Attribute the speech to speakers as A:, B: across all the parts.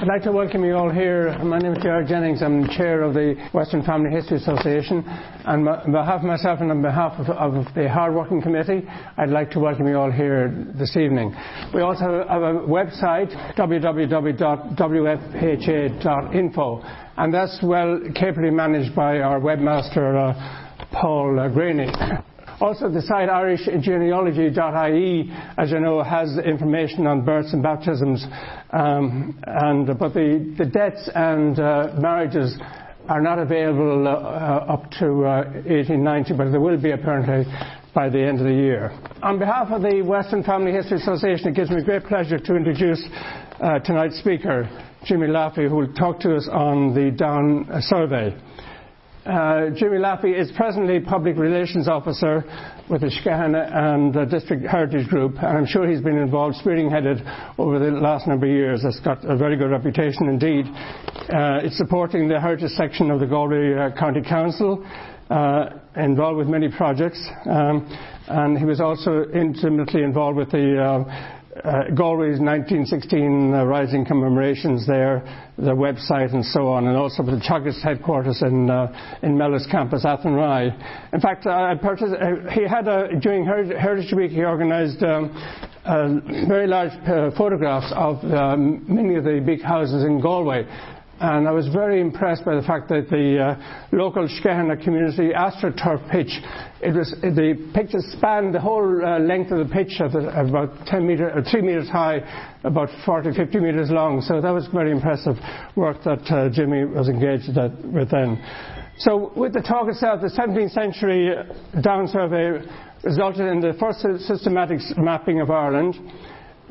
A: I'd like to welcome you all here. My name is Gerard Jennings. I'm chair of the Western Family History Association. And on behalf of myself and on behalf of, of the Hardworking Committee, I'd like to welcome you all here this evening. We also have a website, www.wfha.info, and that's well capably managed by our webmaster, uh, Paul uh, Graney. Also, the site irishgenealogy.ie, as you know, has information on births and baptisms, um, and but the, the deaths and uh, marriages are not available uh, up to uh, 1890, but they will be apparently by the end of the year. On behalf of the Western Family History Association, it gives me great pleasure to introduce uh, tonight's speaker, Jimmy Laffey, who will talk to us on the Down survey. Uh, Jimmy Laffey is presently Public Relations Officer with the Skehana and the District Heritage Group, and I'm sure he's been involved, spearheaded over the last number of years. It's got a very good reputation indeed. Uh, it's supporting the heritage section of the Galway uh, County Council, uh, involved with many projects, um, and he was also intimately involved with the uh, uh, Galway's 1916 uh, Rising commemorations there, the website and so on, and also the Teagasc headquarters in, uh, in Mellows Campus, Athenry. In fact, uh, he had a, during Heritage Week, he organised um, very large uh, photographs of um, many of the big houses in Galway and I was very impressed by the fact that the uh, local Skehana community AstroTurf pitch, it was, the pictures spanned the whole uh, length of the pitch about 10 meter, uh, 3 metres high, about 40, 50 metres long. So that was very impressive work that uh, Jimmy was engaged with then. So with the talk itself, the 17th century Down survey resulted in the first systematic mapping of Ireland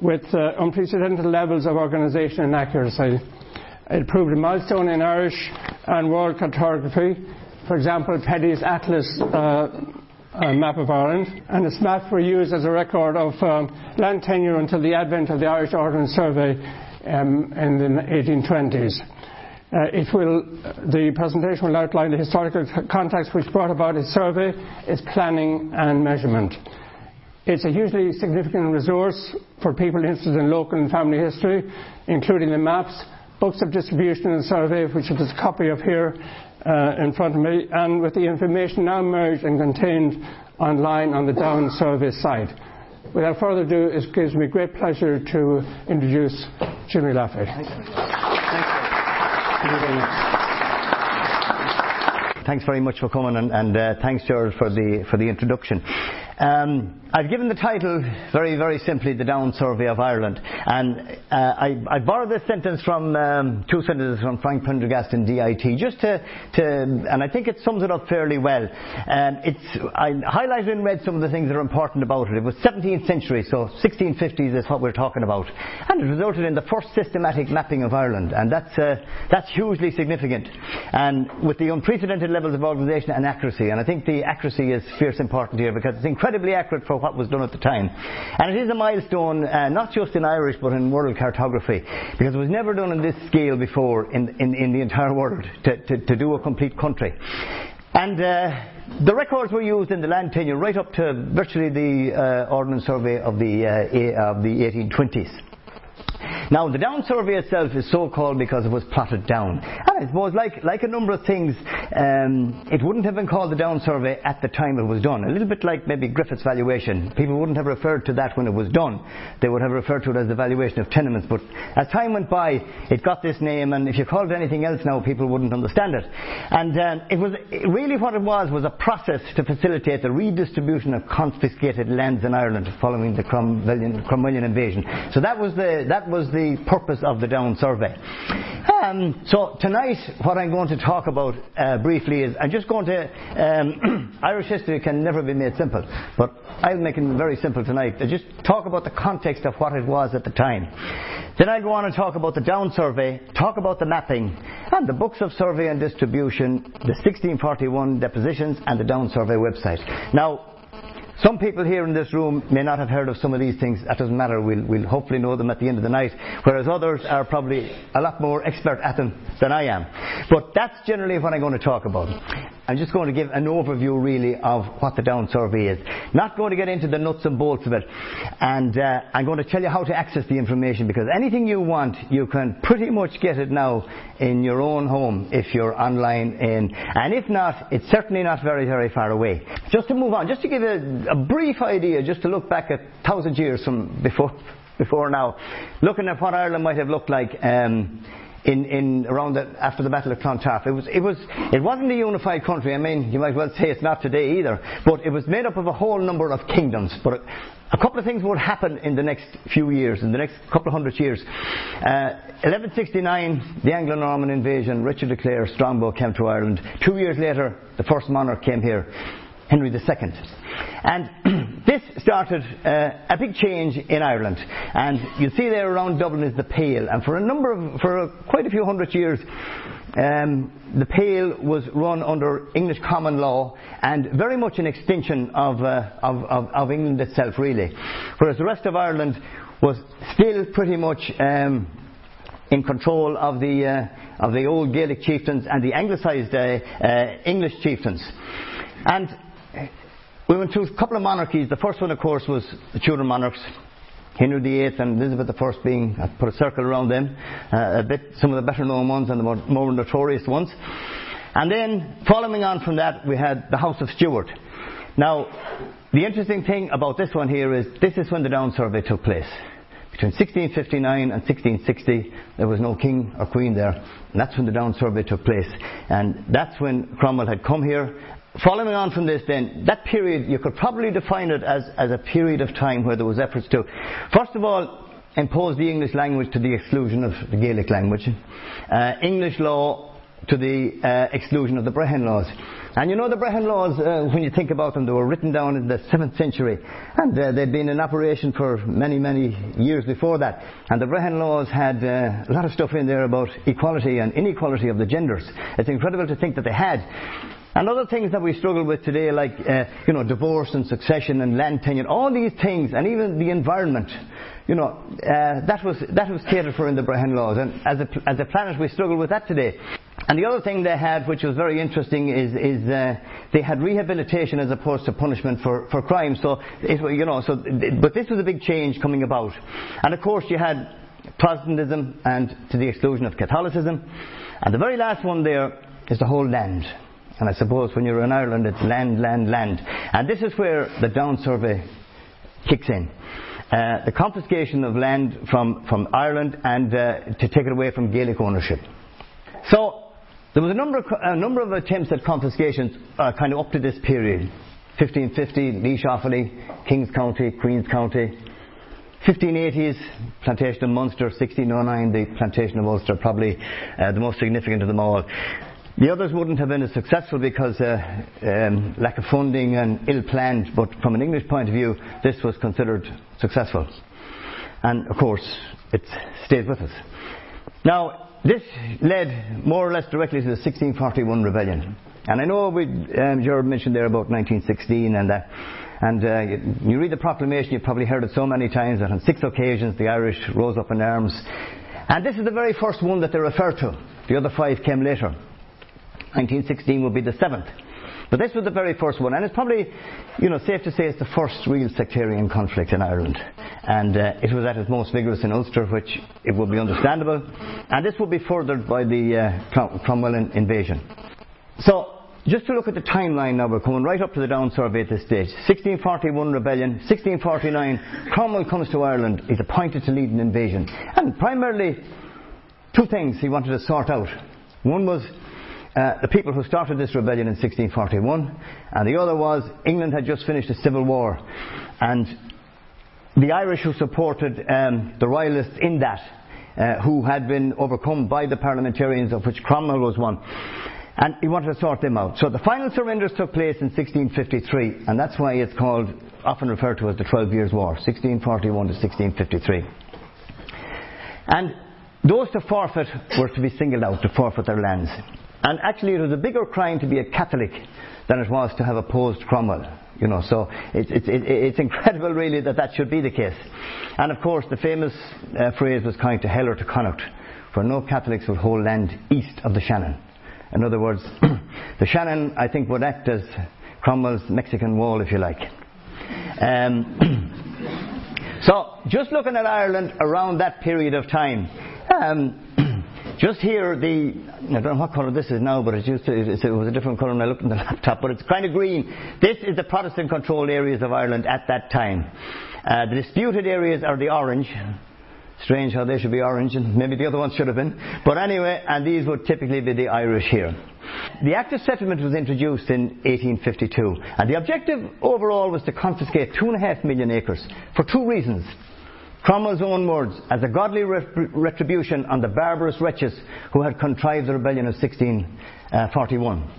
A: with uh, unprecedented levels of organisation and accuracy. It proved a milestone in Irish and world cartography. For example, Petty's Atlas uh, uh, map of Ireland, and its maps were used as a record of um, land tenure until the advent of the Irish Ordnance Survey um, in the 1820s. Uh, it will, the presentation will outline the historical context which brought about its survey, its planning and measurement. It's a hugely significant resource for people interested in local and family history, including the maps, books of distribution and survey, which is a copy of here uh, in front of me, and with the information now merged and contained online on the Down Survey site. Without further ado, it gives me great pleasure to introduce Jimmy Laffey. Thank you.
B: Thank you. Thanks very much for coming, and, and uh, thanks, George, for the for the introduction. Um, I've given the title very, very simply The Down Survey of Ireland. And uh, I, I, borrowed this sentence from um, two sentences from Frank Prendergast in DIT, just to, to, and I think it sums it up fairly well. Um, it's, I highlighted and read some of the things that are important about it. It was 17th century, so 1650s is what we're talking about. And it resulted in the first systematic mapping of Ireland. And that's, uh, that's hugely significant. And with the unprecedented levels of organisation and accuracy, and I think the accuracy is fierce important here because it's incredibly accurate for what was done at the time. And it is a milestone, uh, not just in Irish, but in world cartography, because it was never done on this scale before in, in, in the entire world to, to, to, do a complete country. And uh, the records were used in the land tenure right up to virtually the uh, Ordnance Survey of the, uh, of the 1820s. Now, the down survey itself is so called because it was plotted down. And I suppose, like, like a number of things, um, it wouldn't have been called the down survey at the time it was done. A little bit like maybe Griffith's valuation. People wouldn't have referred to that when it was done. They would have referred to it as the valuation of tenements. But as time went by, it got this name, and if you called it anything else now, people wouldn't understand it. And um, it was really what it was was a process to facilitate the redistribution of confiscated lands in Ireland following the Cromwellian, Cromwellian invasion. So that was the that was the purpose of the Down survey. Um, so tonight, what I'm going to talk about uh, briefly is I'm just going to um, Irish history can never be made simple, but I'll make it very simple tonight. I just talk about the context of what it was at the time. Then I'll go on and talk about the Down survey, talk about the mapping, and the books of survey and distribution, the 1641 depositions, and the Down survey website. Now, some people here in this room may not have heard of some of these things. That doesn't matter. We'll, we'll hopefully know them at the end of the night. Whereas others are probably a lot more expert at them than I am. But that's generally what I'm going to talk about. I'm just going to give an overview really of what the Down survey is. Not going to get into the nuts and bolts of it. And uh, I'm going to tell you how to access the information because anything you want, you can pretty much get it now in your own home if you're online in. And if not, it's certainly not very, very far away. Just to move on, just to give a, a brief idea, just to look back a thousand years from before, before now, looking at what Ireland might have looked like. Um, in, in around the, after the Battle of Clontarf. It was, it was, it wasn't a unified country. I mean, you might well say it's not today either. But it was made up of a whole number of kingdoms. But a couple of things would happen in the next few years, in the next couple of hundred years. Uh, 1169, the Anglo-Norman invasion, Richard de Clare, Strongbow came to Ireland. Two years later, the first monarch came here, Henry II. And this started uh, a big change in Ireland. And you see there around Dublin is the Pale. And for a number of, for a, quite a few hundred years, um, the Pale was run under English common law and very much an extension of, uh, of, of, of, England itself, really. Whereas the rest of Ireland was still pretty much um, in control of the, uh, of the old Gaelic chieftains and the anglicised uh, uh, English chieftains. And we went through a couple of monarchies. The first one, of course, was the Tudor monarchs. Henry VIII and Elizabeth I being, I put a circle around them, uh, a bit, some of the better known ones and the more, more notorious ones. And then, following on from that, we had the House of Stuart. Now, the interesting thing about this one here is this is when the Down Survey took place. Between 1659 and 1660, there was no king or queen there, and that's when the Down Survey took place. And that's when Cromwell had come here Following on from this then, that period, you could probably define it as, as a period of time where there was efforts to, first of all, impose the English language to the exclusion of the Gaelic language, uh, English law to the uh, exclusion of the Brehon laws. And you know the Brehon laws, uh, when you think about them, they were written down in the 7th century, and uh, they'd been in operation for many, many years before that. And the Brehon laws had uh, a lot of stuff in there about equality and inequality of the genders. It's incredible to think that they had. And other things that we struggle with today, like uh, you know, divorce and succession and land tenure, all these things, and even the environment, you know, uh, that was that was catered for in the Brehon laws. And as a as a planet, we struggle with that today. And the other thing they had, which was very interesting, is, is uh, they had rehabilitation as opposed to punishment for, for crime. So, it, you know, so, but this was a big change coming about. And of course, you had Protestantism and to the exclusion of Catholicism. And the very last one there is the whole land. And I suppose when you're in Ireland, it's land, land, land. And this is where the Down survey kicks in. Uh, the confiscation of land from, from Ireland and uh, to take it away from Gaelic ownership. So there was a number of, a number of attempts at confiscations uh, kind of up to this period. 1550, Laois Offaly, Kings County, Queen's County. 1580s, plantation of Munster, 1609, the plantation of Ulster, probably uh, the most significant of them all. The others wouldn't have been as successful because uh, um, lack of funding and ill planned, but from an English point of view, this was considered successful. And of course, it stayed with us. Now, this led more or less directly to the 1641 rebellion. And I know we, um, Gerard mentioned there about 1916 and that. And uh, you, you read the proclamation, you've probably heard it so many times that on six occasions the Irish rose up in arms. And this is the very first one that they refer to. The other five came later. 1916 will be the seventh. But this was the very first one, and it's probably, you know, safe to say it's the first real sectarian conflict in Ireland. And uh, it was at its most vigorous in Ulster, which it would be understandable. And this would be furthered by the uh, Cromwell invasion. So, just to look at the timeline now, we're coming right up to the Down Survey at this stage. 1641 rebellion, 1649, Cromwell comes to Ireland, he's appointed to lead an invasion. And primarily, two things he wanted to sort out. One was uh, the people who started this rebellion in 1641, and the other was England had just finished a civil war, and the Irish who supported um, the royalists in that, uh, who had been overcome by the parliamentarians, of which Cromwell was one. And he wanted to sort them out. So the final surrenders took place in 1653, and that's why it's called, often referred to as the Twelve Years' War, 1641 to 1653. And those to forfeit were to be singled out to forfeit their lands. And actually, it was a bigger crime to be a Catholic than it was to have opposed Cromwell. You know, so it, it, it, it's incredible, really, that that should be the case. And of course, the famous uh, phrase was kind to hell or to Connacht, for no Catholics would hold land east of the Shannon. In other words, The Shannon, I think, would act as Cromwell's Mexican wall, if you like. Um, so, just looking at Ireland around that period of time, um, just here, the I don't know what colour this is now, but it used to, it was a different colour when I looked in the laptop, but it's kind of green. This is the Protestant-controlled areas of Ireland at that time. Uh, the disputed areas are the orange. Strange how they should be orange, and maybe the other ones should have been. But anyway, and these would typically be the Irish here. The Act of Settlement was introduced in 1852, and the objective overall was to confiscate two and a half million acres for two reasons. Cromwell's own words, as a godly retribution on the barbarous wretches who had contrived the rebellion of 1641.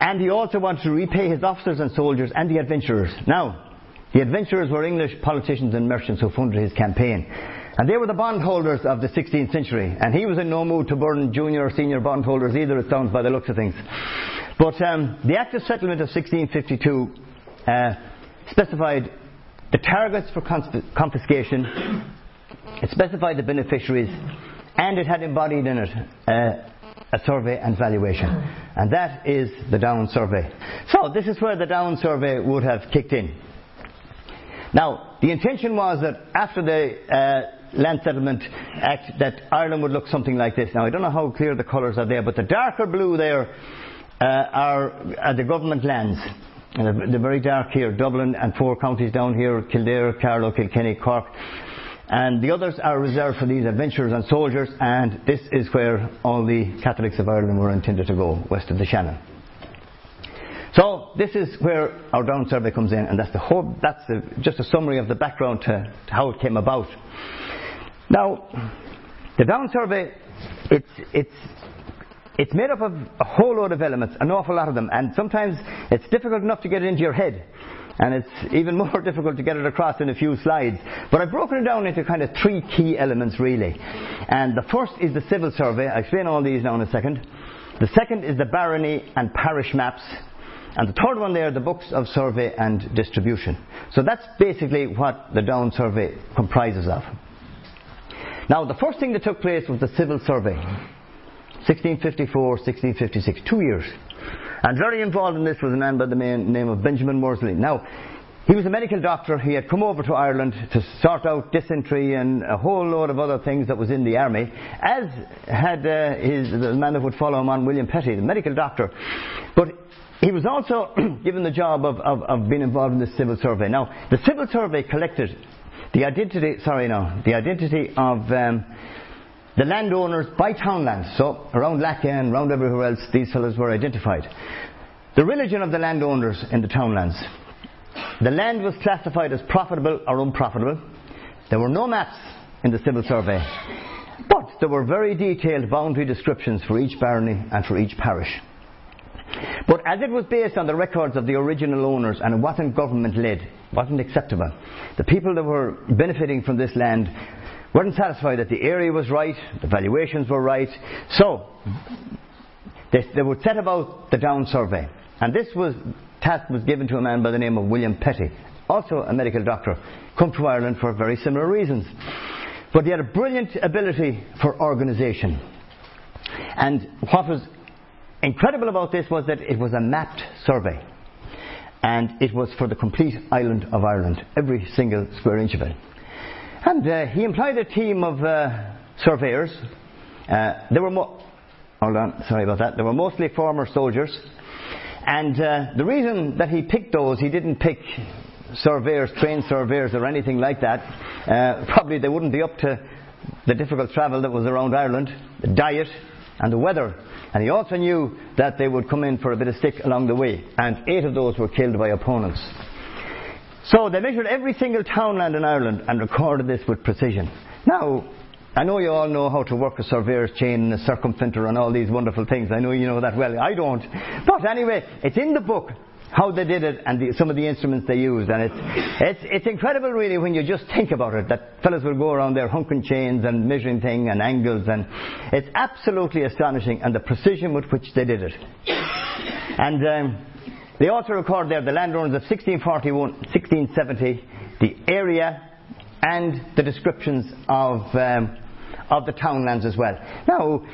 B: And he also wanted to repay his officers and soldiers and the adventurers. Now, the adventurers were English politicians and merchants who funded his campaign. And they were the bondholders of the 16th century. And he was in no mood to burn junior or senior bondholders either, it sounds by the looks of things. But um, the Act of Settlement of 1652 uh, specified the targets for confiscation, it specified the beneficiaries, and it had embodied in it uh, a survey and valuation. And that is the Down survey. So this is where the Down survey would have kicked in. Now, the intention was that after the uh, Land Settlement Act that Ireland would look something like this. Now, I don't know how clear the colours are there, but the darker blue there uh, are, are, the government lands. And they're very dark here, Dublin and four counties down here, Kildare, Carlow, Kilkenny, Cork. And the others are reserved for these adventurers and soldiers, and this is where all the Catholics of Ireland were intended to go, west of the Shannon. So this is where our down survey comes in, and that's the whole, that's the, just a summary of the background to, to how it came about. Now, the Down survey, it's, it's, it's made up of a whole load of elements, an awful lot of them, and sometimes it's difficult enough to get it into your head. And it's even more difficult to get it across in a few slides. But I've broken it down into kind of three key elements really. And the first is the civil survey. I'll explain all these now in a second. The second is the barony and parish maps. And the third one there, the books of survey and distribution. So that's basically what the Down survey comprises of. Now, the first thing that took place was the civil survey. 1654, 1656, two years. And very involved in this was a man by the name of Benjamin Worsley. Now, he was a medical doctor. He had come over to Ireland to sort out dysentery and a whole load of other things that was in the army, as had uh, his, the man that would follow him on, William Petty, the medical doctor. But he was also given the job of, of, of being involved in the civil survey. Now, the civil survey collected the identity, sorry no, the identity of um, the landowners by townlands. So around Lackagh and around everywhere else, these fellows were identified. The religion of the landowners in the townlands. The land was classified as profitable or unprofitable. There were no maps in the civil survey, but there were very detailed boundary descriptions for each barony and for each parish. But as it was based on the records of the original owners and it wasn't government led, wasn't acceptable, the people that were benefiting from this land weren't satisfied that the area was right, the valuations were right, so they, they would set about the down survey. And this was task was given to a man by the name of William Petty, also a medical doctor, come to Ireland for very similar reasons. But he had a brilliant ability for organisation. And what was incredible about this was that it was a mapped survey. And it was for the complete island of Ireland, every single square inch of it. And uh, he employed a team of uh, surveyors. Uh, they were mo- hold on, sorry about that. They were mostly former soldiers. And uh, the reason that he picked those, he didn't pick surveyors, trained surveyors, or anything like that. Uh, probably they wouldn't be up to the difficult travel that was around Ireland, the diet, and the weather. And he also knew that they would come in for a bit of stick along the way. And eight of those were killed by opponents. So they measured every single townland in Ireland and recorded this with precision. Now, I know you all know how to work a surveyor's chain and a circumferentor and all these wonderful things. I know you know that well. I don't. But anyway, it's in the book how they did it and the, some of the instruments they used. And it's, it's, it's incredible really when you just think about it that fellas will go around there hunking chains and measuring things and angles and it's absolutely astonishing and the precision with which they did it. And um, they also record there the landowners of 1641, 1670, the area and the descriptions of, um, of the townlands as well. Now,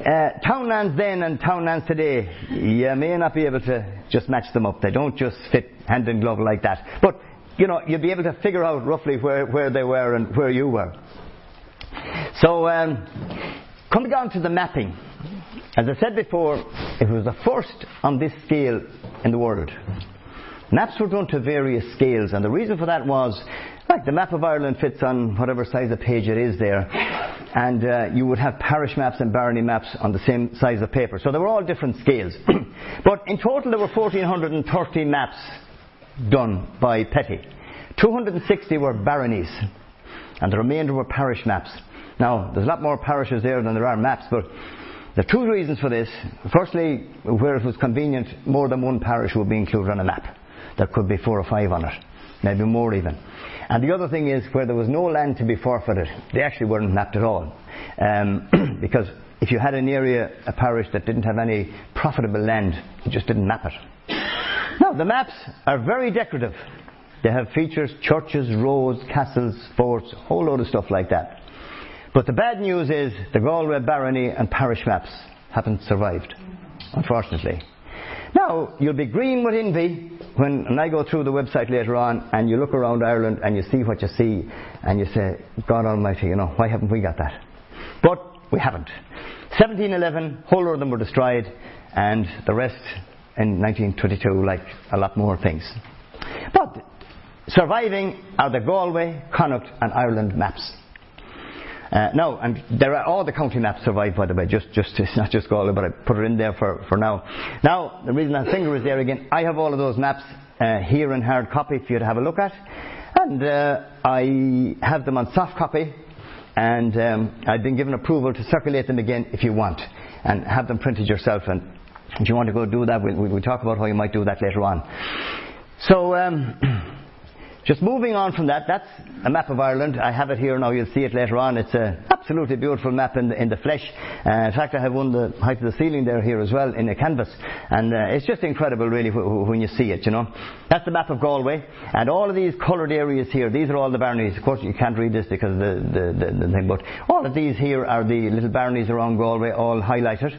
B: uh, townlands then and townlands today, you may not be able to just match them up. They don't just fit hand in glove like that. But, you know, you'll be able to figure out roughly where, where they were and where you were. So, um, coming down to the mapping. As I said before, it was the first on this scale in the world. Maps were done to various scales, and the reason for that was, like the map of Ireland fits on whatever size of page it is there, and uh, you would have parish maps and barony maps on the same size of paper. So they were all different scales. but in total, there were 1,430 maps done by Petty. 260 were baronies, and the remainder were parish maps. Now, there's a lot more parishes there than there are maps, but there are two reasons for this. Firstly, where it was convenient, more than one parish would be included on a map. There could be four or five on it, maybe more even. And the other thing is, where there was no land to be forfeited, they actually weren't mapped at all. Um, because if you had an area, a parish that didn't have any profitable land, you just didn't map it. Now, the maps are very decorative. They have features, churches, roads, castles, forts, a whole load of stuff like that. But the bad news is the Galway barony and parish maps haven't survived, unfortunately. Now, you'll be green with envy when, I go through the website later on and you look around Ireland and you see what you see and you say, God Almighty, you know, why haven't we got that? But we haven't. 1711, whole of them were destroyed and the rest in 1922, like a lot more things. But surviving are the Galway, Connacht and Ireland maps. Uh, no, and there are all the county maps survive, by the way. Just, just it's not just Galway, but I put it in there for, for now. Now, the reason that finger is there again, I have all of those maps uh, here in hard copy for you to have a look at, and uh, I have them on soft copy, and um, I've been given approval to circulate them again if you want, and have them printed yourself. And if you want to go do that, we'll, we'll talk about how you might do that later on. So. Um, Just moving on from that, that's a map of Ireland. I have it here now. You'll see it later on. It's an absolutely beautiful map in the, in the flesh. Uh, in fact, I have one the height of the ceiling there here as well in a canvas, and uh, it's just incredible, really, when you see it. You know, that's the map of Galway, and all of these coloured areas here. These are all the baronies. Of course, you can't read this because the the, the, the thing, but all of these here are the little baronies around Galway, all highlighted,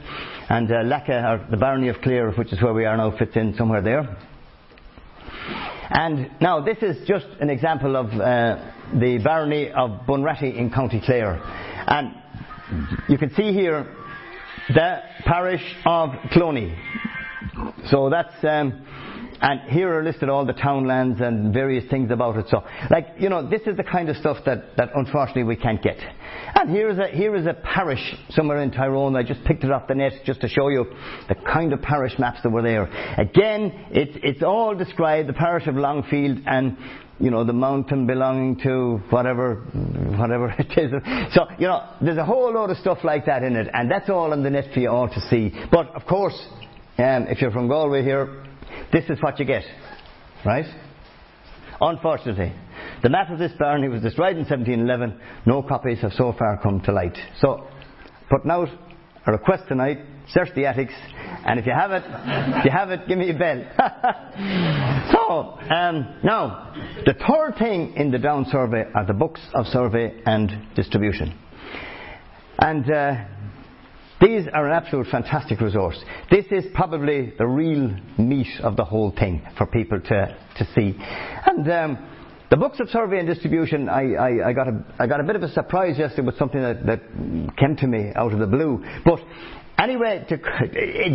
B: and uh, Lackagh, or the barony of Clare, which is where we are now, fits in somewhere there. And now this is just an example of uh, the barony of Bunratty in County Clare. And you can see here the parish of Cloney. So that's um, and here are listed all the townlands and various things about it. So, like, you know, this is the kind of stuff that, that unfortunately we can't get. And here is, a, here is a parish somewhere in Tyrone. I just picked it off the net just to show you the kind of parish maps that were there. Again, it's, it's all described, the parish of Longfield and you know, the mountain belonging to whatever, whatever it is. So, you know, there's a whole load of stuff like that in it, and that's all on the net for you all to see. But, of course, um, if you're from Galway here, this is what you get. Right? Unfortunately, the map of this barony was destroyed in 1711. No copies have so far come to light. So, putting out a request tonight, search the attics, and if you have it, if you have it, give me a bell. so, um, now, the third thing in the Down survey are the books of survey and distribution. And uh, these are an absolute fantastic resource. This is probably the real meat of the whole thing for people to, to see. And um, the books of survey and distribution, I, I, I, got a, I got a bit of a surprise yesterday with something that, that came to me out of the blue. But anyway, to,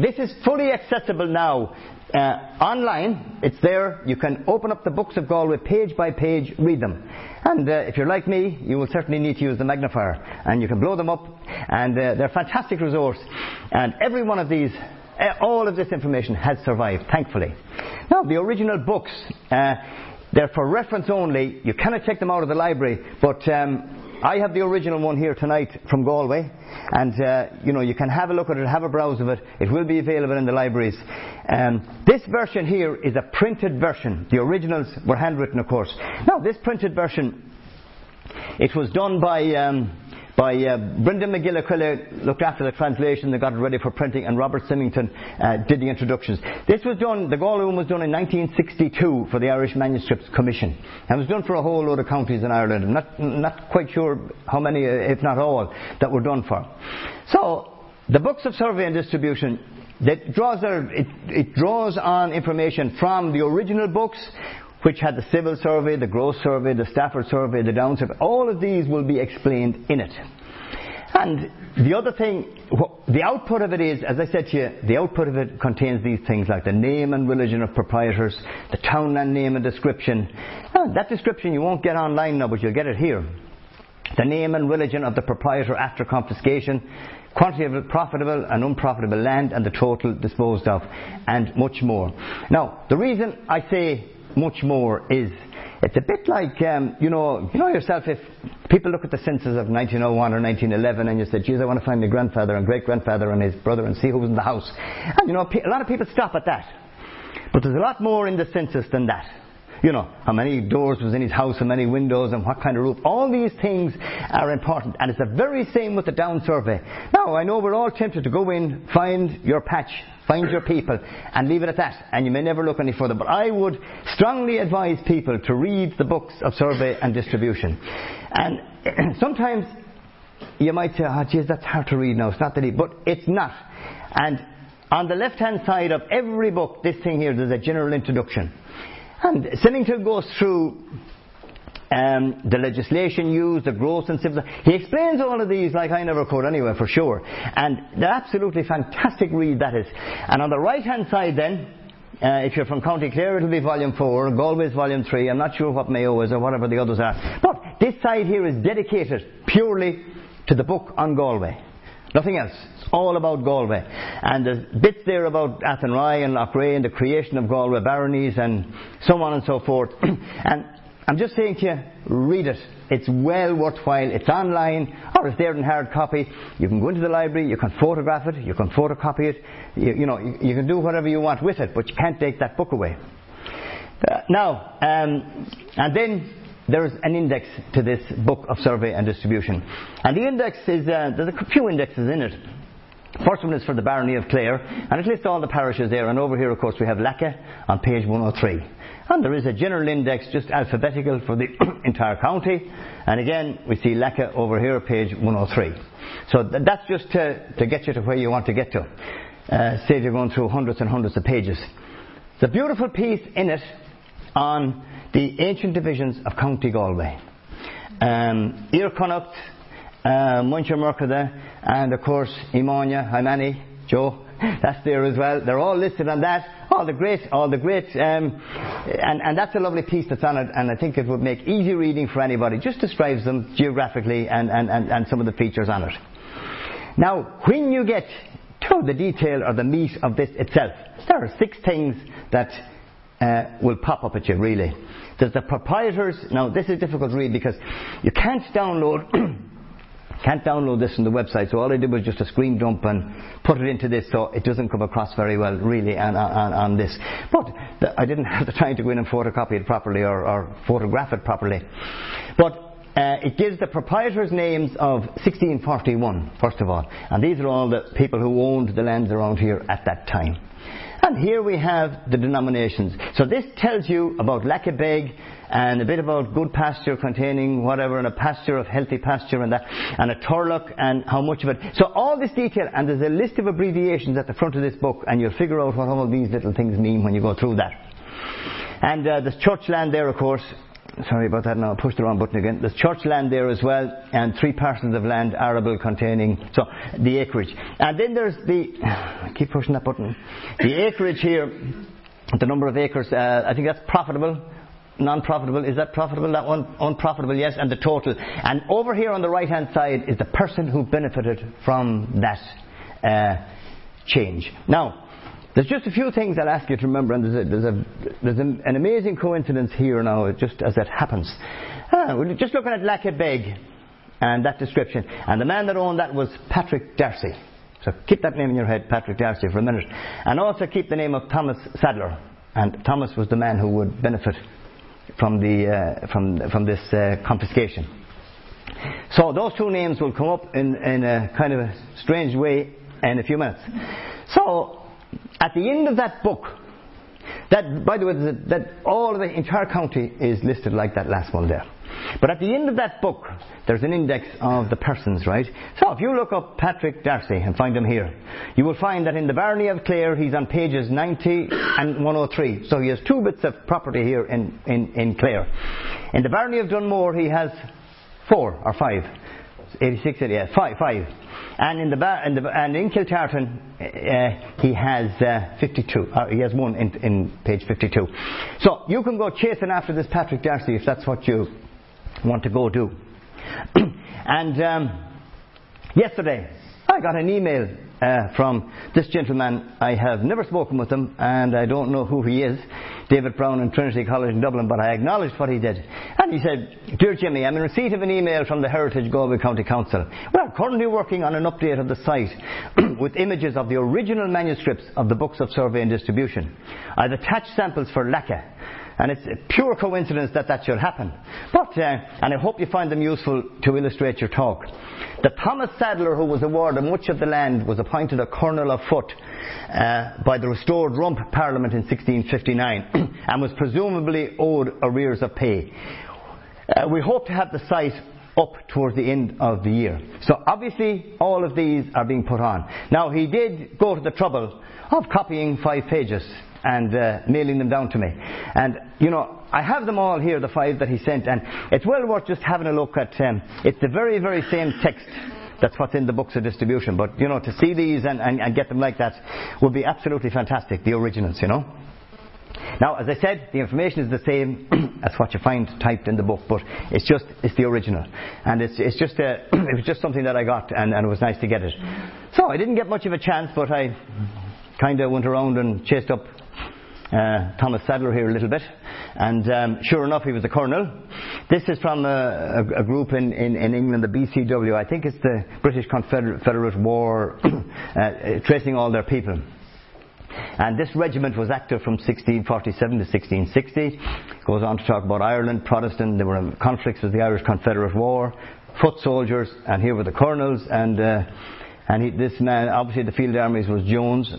B: this is fully accessible now uh, online. It's there. You can open up the books of Galway page by page, read them. And uh, if you're like me, you will certainly need to use the magnifier. And you can blow them up, and uh, they're a fantastic resource. And every one of these, uh, all of this information has survived, thankfully. Now, the original books, uh, they're for reference only. You cannot take them out of the library, but um, I have the original one here tonight from Galway, and uh, you know you can have a look at it, have a browse of it. It will be available in the libraries. Um, this version here is a printed version. The originals were handwritten, of course. Now this printed version, it was done by. Um, by uh, Brendan McGillicuddy looked after the translation, they got it ready for printing, and Robert Simington uh, did the introductions. This was done, the Galway one was done in 1962 for the Irish Manuscripts Commission. And was done for a whole load of counties in Ireland. I'm not, not quite sure how many, uh, if not all, that were done for. So, the books of survey and distribution that draws it, it draws on information from the original books, which had the civil survey, the gross survey, the Stafford survey, the Down survey. All of these will be explained in it. And the other thing, the output of it is, as I said to you, the output of it contains these things like the name and religion of proprietors, the townland name and description. that description you won't get online now, but you'll get it here. The name and religion of the proprietor after confiscation, quantity of profitable and unprofitable land, and the total disposed of, and much more. Now, the reason I say much more is it's a bit like, um, you know, you know yourself, if people look at the census of 1901 or 1911 and you say, geez, I want to find my grandfather and great-grandfather and his brother and see who was in the house. And, you know, a lot of people stop at that. But there's a lot more in the census than that. You know, how many doors was in his house, how many windows, and what kind of roof. All these things are important, and it's the very same with the down survey. Now, I know we're all tempted to go in, find your patch, Find your people and leave it at that. And you may never look any further. But I would strongly advise people to read the books of survey and distribution. And sometimes you might say, oh, geez, that's hard to read now. It's not that easy. But it's not. And on the left hand side of every book, this thing here, there's a general introduction. And Simington goes through um, the legislation used, the gross and civil. He explains all of these like I never could anyway, for sure. And they're absolutely fantastic read that is. And on the right hand side then, uh, if you're from County Clare, it'll be volume 4, Galway's volume 3, I'm not sure what Mayo is or whatever the others are. But this side here is dedicated purely to the book on Galway. Nothing else. It's all about Galway. And there's bits there about Athenry and Loughrea and the creation of Galway baronies and so on and so forth. and I'm just saying to you, read it. It's well worthwhile. It's online, or it's there in hard copy. You can go into the library, you can photograph it, you can photocopy it. You, you know, you, you, can do whatever you want with it, but you can't take that book away. Uh, now, um, and then there's an index to this book of survey and distribution. And the index is, uh, there's a few indexes in it. First one is for the Barony of Clare, and it lists all the parishes there. And over here, of course, we have Lackagh on page 103. And there is a general index, just alphabetical for the entire county. And again, we see Lackagh over here, page 103. So th- that's just to, to get you to where you want to get to. Uh, say you're going through hundreds and hundreds of pages. The beautiful piece in it on the ancient divisions of County Galway. Um, Connacht, uh, and of course Emania, Himani, Joe, that's there as well. They're all listed on that. All the great, all the great, um, and, and that's a lovely piece that's on it, and I think it would make easy reading for anybody. Just describes them geographically and, and, and, and some of the features on it. Now, when you get to the detail or the meat of this itself, there are six things that uh, will pop up at you, really. There's the proprietors. Now, this is difficult to read because you can't download Can't download this from the website, so all I did was just a screen dump and put it into this, so it doesn't come across very well, really, on, on, on this. But the, I didn't have the time to go in and photocopy it properly or, or photograph it properly. But uh, it gives the proprietors' names of 1641, first of all. And these are all the people who owned the lands around here at that time. And here we have the denominations. So this tells you about Lackabeg and a bit about good pasture containing whatever and a pasture of healthy pasture and that and a turlough and how much of it. So all this detail and there's a list of abbreviations at the front of this book and you'll figure out what all these little things mean when you go through that. And uh, there's church land there of course sorry about that now, I pushed the wrong button again. There's church land there as well, and three parcels of land arable containing, so the acreage. And then there's the, keep pushing that button, the acreage here, the number of acres, uh, I think that's profitable. Non-profitable, is that profitable? That one unprofitable, yes, and the total. And over here on the right-hand side is the person who benefited from that uh, change. Now, there's just a few things I'll ask you to remember, and there's, a, there's, a, there's an, an, amazing coincidence here now, just as it happens. Ah, we're just looking at Lackett and that description. And the man that owned that was Patrick Darcy. So keep that name in your head, Patrick Darcy, for a minute. And also keep the name of Thomas Sadler. And Thomas was the man who would benefit from, the, uh, from, from this uh, confiscation. So those two names will come up in, in a kind of a strange way in a few minutes. So at the end of that book, that, by the way, that all of the entire county is listed like that last one there. But at the end of that book, there's an index of the persons, right? So if you look up Patrick Darcy and find him here, you will find that in the barony of Clare, he's on pages 90 and 103. So he has two bits of property here in, in, in Clare. In the barony of Dunmore, he has four or five. 86, yeah, five, five. And in the, bar, in the and in Kiltartan, uh, he has uh, 52. Uh, he has one in, in page 52. So you can go chasing after this Patrick Darcy if that's what you want to go do. and um, yesterday, I got an email uh, from this gentleman. I have never spoken with him, and I don't know who he is, David Brown in Trinity College in Dublin, but I acknowledged what he did. And he said, Dear Jimmy, I'm in receipt of an email from the Heritage Galway County Council. We're currently working on an update of the site with images of the original manuscripts of the books of survey and distribution. I've attached samples for Lackagh and it's a pure coincidence that that should happen. But, uh, and I hope you find them useful to illustrate your talk. The Thomas Sadler, who was awarded much of the land, was appointed a colonel of foot uh, by the restored Rump Parliament in 1659 and was presumably owed arrears of pay. Uh, we hope to have the site up towards the end of the year. So obviously all of these are being put on. Now he did go to the trouble of copying five pages and uh, mailing them down to me. And, you know, I have them all here, the five that he sent, and it's well worth just having a look at, um, it's the very, very same text that's what's in the books of distribution. But, you know, to see these and, and, and get them like that would be absolutely fantastic, the originals, you know. Now, as I said, the information is the same as what you find typed in the book, but it's just it's the original, and it's it's just a, it was just something that I got, and, and it was nice to get it. So I didn't get much of a chance, but I kind of went around and chased up uh, Thomas Sadler here a little bit. And um, sure enough, he was a colonel. This is from a, a, a group in, in, in, England, the BCW. I think it's the British Confederate War, uh, tracing all their people. And this regiment was active from 1647 to 1660. Goes on to talk about Ireland, Protestant. There were conflicts with the Irish Confederate War, foot soldiers, and here were the colonels. And uh, and he, this man, obviously, the field armies was Jones.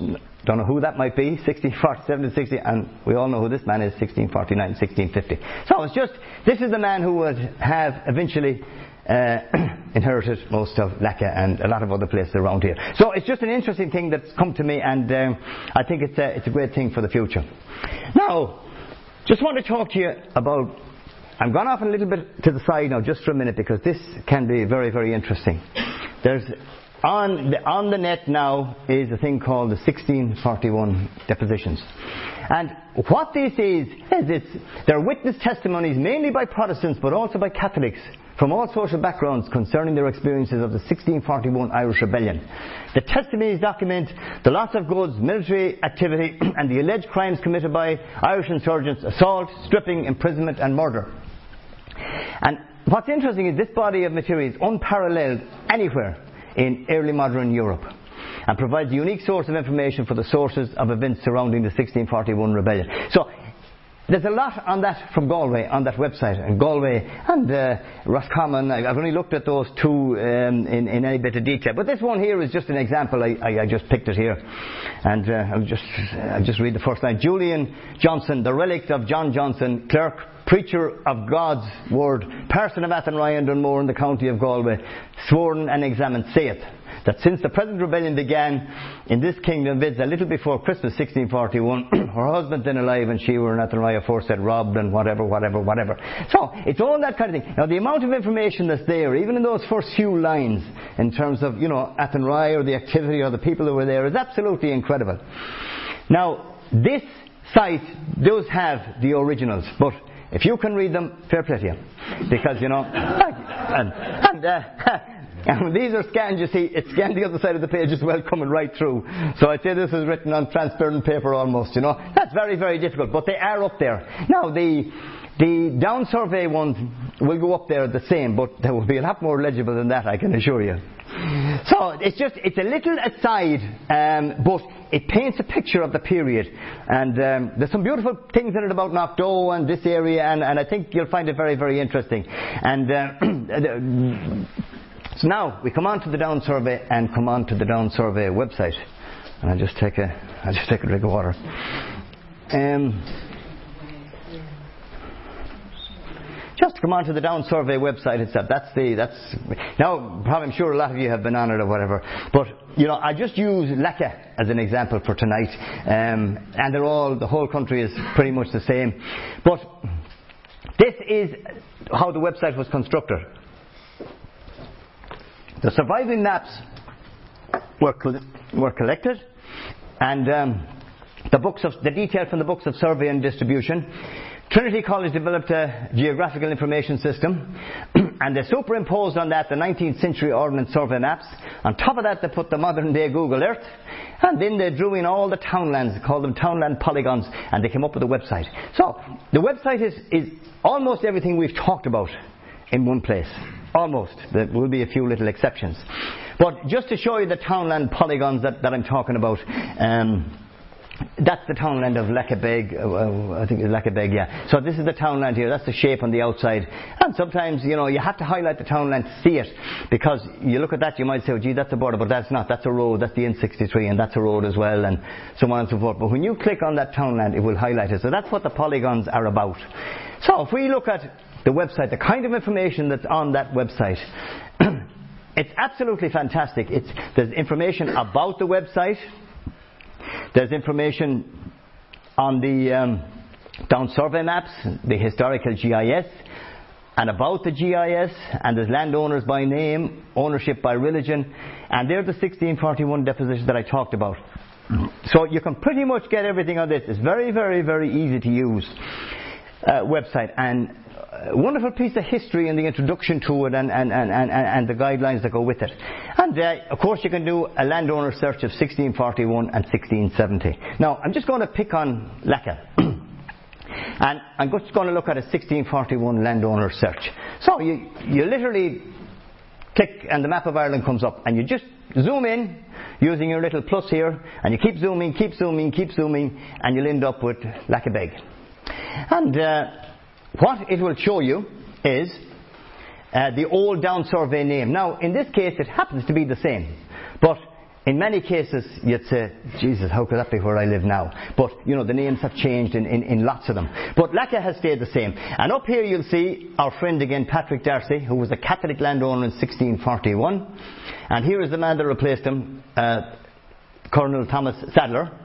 B: Don't know who that might be, 1647 to 60, and we all know who this man is, 1649, 1650. So it's just, this is the man who would have eventually uh, inherited most of Lackagh and a lot of other places around here. So it's just an interesting thing that's come to me, and um, I think it's a, it's a great thing for the future. Now, just want to talk to you about. I'm gone off a little bit to the side now, just for a minute, because this can be very, very interesting. There's on the, on the net now is a thing called the 1641 depositions. And what this is, is it's, they're witness testimonies mainly by Protestants but also by Catholics from all social backgrounds concerning their experiences of the 1641 Irish Rebellion. The testimonies document the loss of goods, military activity, and the alleged crimes committed by Irish insurgents, assault, stripping, imprisonment, and murder. And what's interesting is this body of material is unparalleled anywhere in early modern Europe and provides a unique source of information for the sources of events surrounding the 1641 rebellion. So, there's a lot on that from Galway, on that website, and Galway and uh, Roscommon. I've only looked at those two um, in, in, any bit of detail, but this one here is just an example. I, I, I just picked it here, and uh, I'll just I'll just read the first line. Julian Johnson, the relict of John Johnson, clerk preacher of God's word, person of Athenry and Dunmore in the county of Galway, sworn and examined, saith that since the present rebellion began in this kingdom, viz. a little before Christmas 1641, her husband then alive and she were in Athenry aforesaid robbed and whatever, whatever, whatever. So, it's all that kind of thing. Now, the amount of information that's there, even in those first few lines, in terms of, you know, Athenry or the activity or the people who were there, is absolutely incredible. Now, this site does have the originals, but if you can read them, fair play to you. Because, you know, and, and, uh, and these are scanned, you see, it's scanned the other side of the page as well, coming right through. So I'd say this is written on transparent paper almost, you know. That's very, very difficult, but they are up there. Now, the, the down survey ones will go up there the same, but they will be a lot more legible than that, I can assure you. So it's just, it's a little aside, um, but it paints a picture of the period. And um, there's some beautiful things in it about Knockdoe and this area, and, and I think you'll find it very, very interesting. And uh, so now we come on to the Down Survey and come on to the Down Survey website. And I'll just take a, I'll just take a drink of water. Um, come onto the Down Survey website itself. That's the, that's, now, probably I'm sure a lot of you have been on it or whatever, but, you know, I just use Lackagh as an example for tonight, um, and they're all, the whole country is pretty much the same. But, this is how the website was constructed. The surviving maps were, were collected, and um, the books of the detail from the books of survey and distribution. Trinity College developed a geographical information system, and they superimposed on that the 19th century Ordnance Survey maps. On top of that, they put the modern day Google Earth, and then they drew in all the townlands, called them townland polygons, and they came up with a website. So, the website is, is almost everything we've talked about in one place. Almost. There will be a few little exceptions. But just to show you the townland polygons that, that I'm talking about, um, that's the townland of Lackaghbeg, uh, I think it's Lackaghbeg, yeah. So this is the townland here, that's the shape on the outside. And sometimes, you know, you have to highlight the townland to see it, because you look at that, you might say, oh gee, that's a border, but that's not, that's a road, that's the N63, and that's a road as well, and so on and so forth. But when you click on that townland, it will highlight it. So that's what the polygons are about. So if we look at the website, the kind of information that's on that website, it's absolutely fantastic. It's, there's information about the website, there's information on the um, down survey maps, the historical GIS, and about the GIS, and there's landowners by name, ownership by religion, and they're the 1641 depositions that I talked about. So you can pretty much get everything on this. It's very, very, very easy to use uh, website, and wonderful piece of history in the introduction to it and, and, and, and, and the guidelines that go with it. And uh, of course you can do a landowner search of 1641 and 1670. Now I'm just going to pick on Lackagh. and I'm just going to look at a 1641 landowner search. So you, you literally click and the map of Ireland comes up and you just zoom in using your little plus here and you keep zooming, keep zooming, keep zooming and you'll end up with Lackaghbeg. And uh, what it will show you is uh, the old down survey name. Now, in this case, it happens to be the same, but in many cases, you'd say, Jesus, how could that be where I live now? But, you know, the names have changed in, in, in lots of them. But Lackagh has stayed the same. And up here you'll see our friend again, Patrick Darcy, who was a Catholic landowner in 1641. And here is the man that replaced him, uh, Colonel Thomas Sadler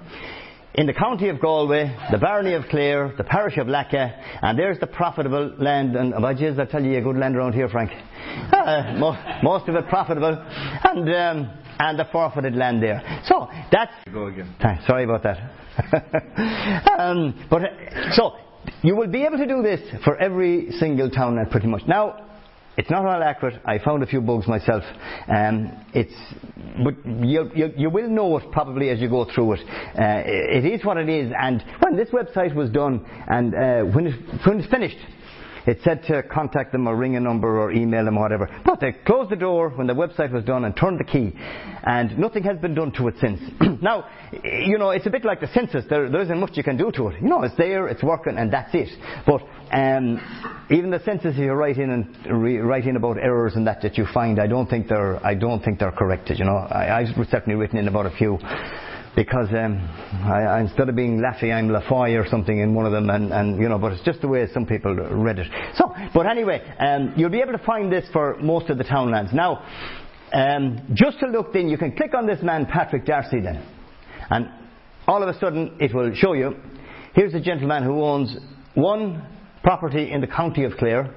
B: in the county of Galway, the barony of Clare, the parish of Lackagh, and there's the profitable land. And oh, jeez, I tell you, a good land around here, Frank. Uh, most, most, of it profitable, and um, and the forfeited land there. So that's.
C: Go again.
B: Sorry about that. um, but uh, so you will be able to do this for every single town, pretty much. Now it's not all accurate. I found a few bugs myself. Um, it's, but you, you, you, will know it probably as you go through it. Uh, it is what it is. And when this website was done, and uh, when, it, when it's finished, it said to contact them or ring a number or email them or whatever. But they closed the door when the website was done and turned the key. And nothing has been done to it since. now, you know, it's a bit like the census. There, there isn't much you can do to it. You know, it's there, it's working, and that's it. But um, even the census, if you write in and re- write in about errors and that that you find, I don't think they're, I don't think they're corrected. You know, I, I've certainly written in about a few because um, I, I, instead of being Laffey, I'm Lafoy or something in one of them, and, and you know, but it's just the way some people read it. So, but anyway, um, you'll be able to find this for most of the townlands. Now, um, just to look then, you can click on this man, Patrick Darcy, then, and all of a sudden it will show you. Here's a gentleman who owns one property in the county of Clare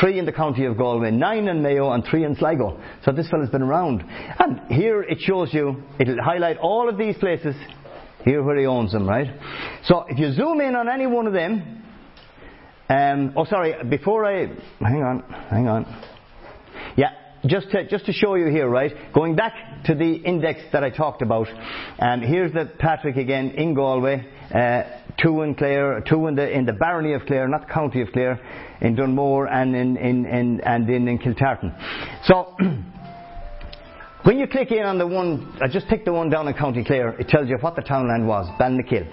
B: three in the county of Galway, nine in Mayo, and three in Sligo. So this fellow's been around. And here it shows you, it'll highlight all of these places, here where he owns them, right? So if you zoom in on any one of them, um, oh sorry, before I, hang on, hang on. Yeah, just to, just to show you here, right? Going back to the index that I talked about, um, here's the Patrick again in Galway, uh, two in Clare, two in the in the barony of Clare, not county of Clare, in Dunmore and in, in, in and in, in Kiltartan. So. when you click in on the one, I just picked the one down in County Clare, it tells you what the townland was, Balnakill.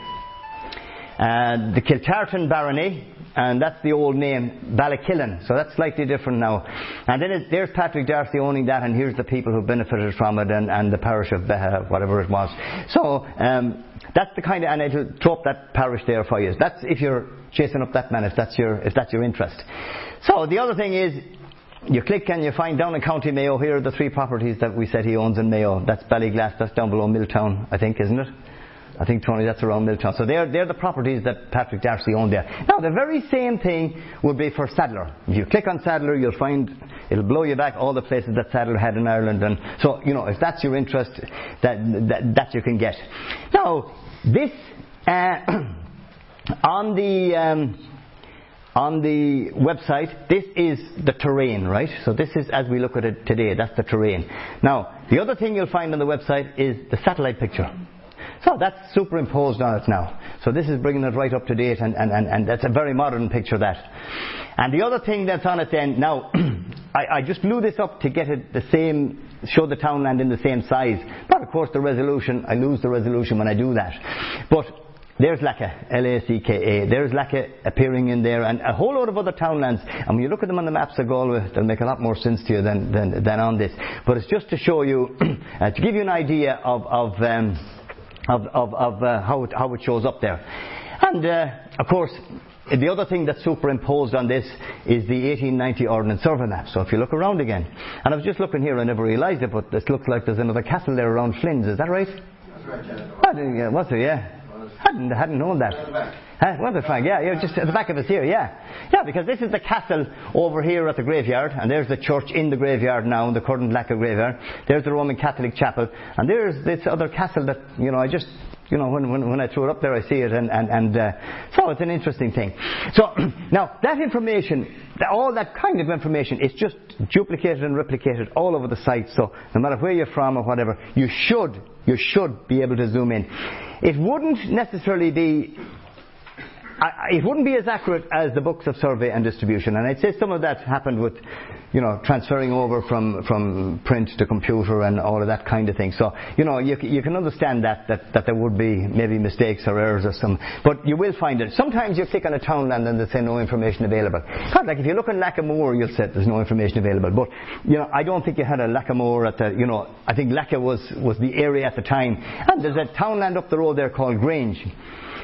B: Uh, the Kiltartan barony and that's the old name, Ballykillen. So that's slightly different now. And then there's Patrick Darcy owning that, and here's the people who benefited from it, and, and the parish of Beagh, whatever it was. So um, that's the kind of, and it'll up that parish there for you. That's if you're chasing up that man, if that's your, if that's your interest. So the other thing is, you click and you find down in County Mayo, here are the three properties that we said he owns in Mayo. That's Ballyglass, that's down below Milltown, I think, isn't it? I think, Tony, that's around Milltown. So they're, they're the properties that Patrick Darcy owned there. Now, the very same thing would be for Sadler. If you click on Sadler, you'll find, it'll blow you back all the places that Sadler had in Ireland. And so, you know, if that's your interest, that, that, that you can get. Now, this, uh, on the, um, on the website, this is the terrain, right? So this is, as we look at it today, that's the terrain. Now, the other thing you'll find on the website is the satellite picture. So that's superimposed on it now. So this is bringing it right up to date, and, and, and, and that's a very modern picture that. And the other thing that's on it then, now, I, I just blew this up to get it the same, show the townland in the same size. But of course the resolution, I lose the resolution when I do that. But there's Lacka, L-A-C-K-A. There's Lacka appearing in there, and a whole lot of other townlands. And when you look at them on the maps of Galway, they'll make a lot more sense to you than, than, than on this. But it's just to show you, uh, to give you an idea of, of um, of, of, of uh, how, it, how it shows up there. And uh, of course, the other thing that's superimposed on this is the 1890 Ordnance Survey map. So if you look around again, and I was just looking here, I never realised it, but this looks like there's another castle there around Flynn's. Is that right?
C: That's right, yeah. I
B: didn't, yeah, was there? Yeah. Hadn't, hadn't known that. Huh? Was it, Frank? Yeah, yeah, just at the back of us here, yeah. Yeah, because this is the castle over here at the graveyard, and there's the church in the graveyard now, the current Lacka graveyard. There's the Roman Catholic chapel, and there's this other castle that, you know, I just you know, when, when, when I throw it up there, I see it, and, and, and uh, so it's an interesting thing. So, now, that information, all that kind of information is just duplicated and replicated all over the site, so no matter where you're from or whatever, you should, you should be able to zoom in. It wouldn't necessarily be I, it wouldn't be as accurate as the books of survey and distribution, and I'd say some of that happened with, you know, transferring over from, from print to computer and all of that kind of thing. So, you know, you, you can understand that, that, that there would be maybe mistakes or errors or some, but you will find it. Sometimes you click on a townland and they say no information available. God, like if you look on Lackamore, you'll say there's no information available. But, you know, I don't think you had a Lackamore at the, you know, I think Lacka was, was the area at the time. And there's a townland up the road there called Grange.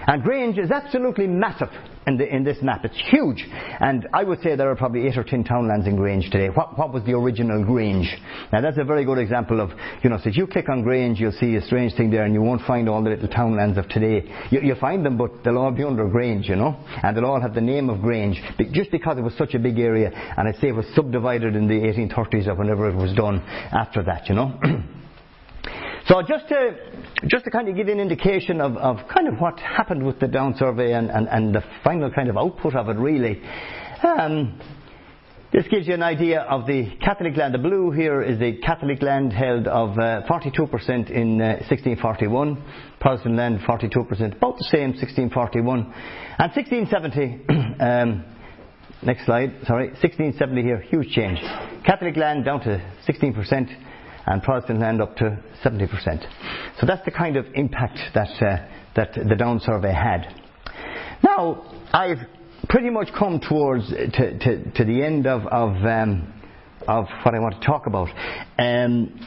B: And Grange is absolutely massive in, the, in, this map. It's huge. And I would say there are probably eight or ten townlands in Grange today. What, what was the original Grange? Now that's a very good example of, you know, so if you click on Grange, you'll see a strange thing there and you won't find all the little townlands of today. You, you'll find them, but they'll all be under Grange, you know. And they'll all have the name of Grange, just because it was such a big area. And I'd say it was subdivided in the 1830s or whenever it was done after that, you know. So just to, just to kind of give you an indication of, of kind of what happened with the Down survey and, and, and the final kind of output of it really. Um, this gives you an idea of the Catholic land. The blue here is the Catholic land held of uh, 42% in uh, 1641, Protestant land 42%, about the same 1641. And 1670, um, next slide, sorry, 1670 here, huge change. Catholic land down to 16%, and Protestant land up to 70%. So that's the kind of impact that, uh, that the Down survey had. Now, I've pretty much come towards to, to, to the end of, of, um, of what I want to talk about. Um,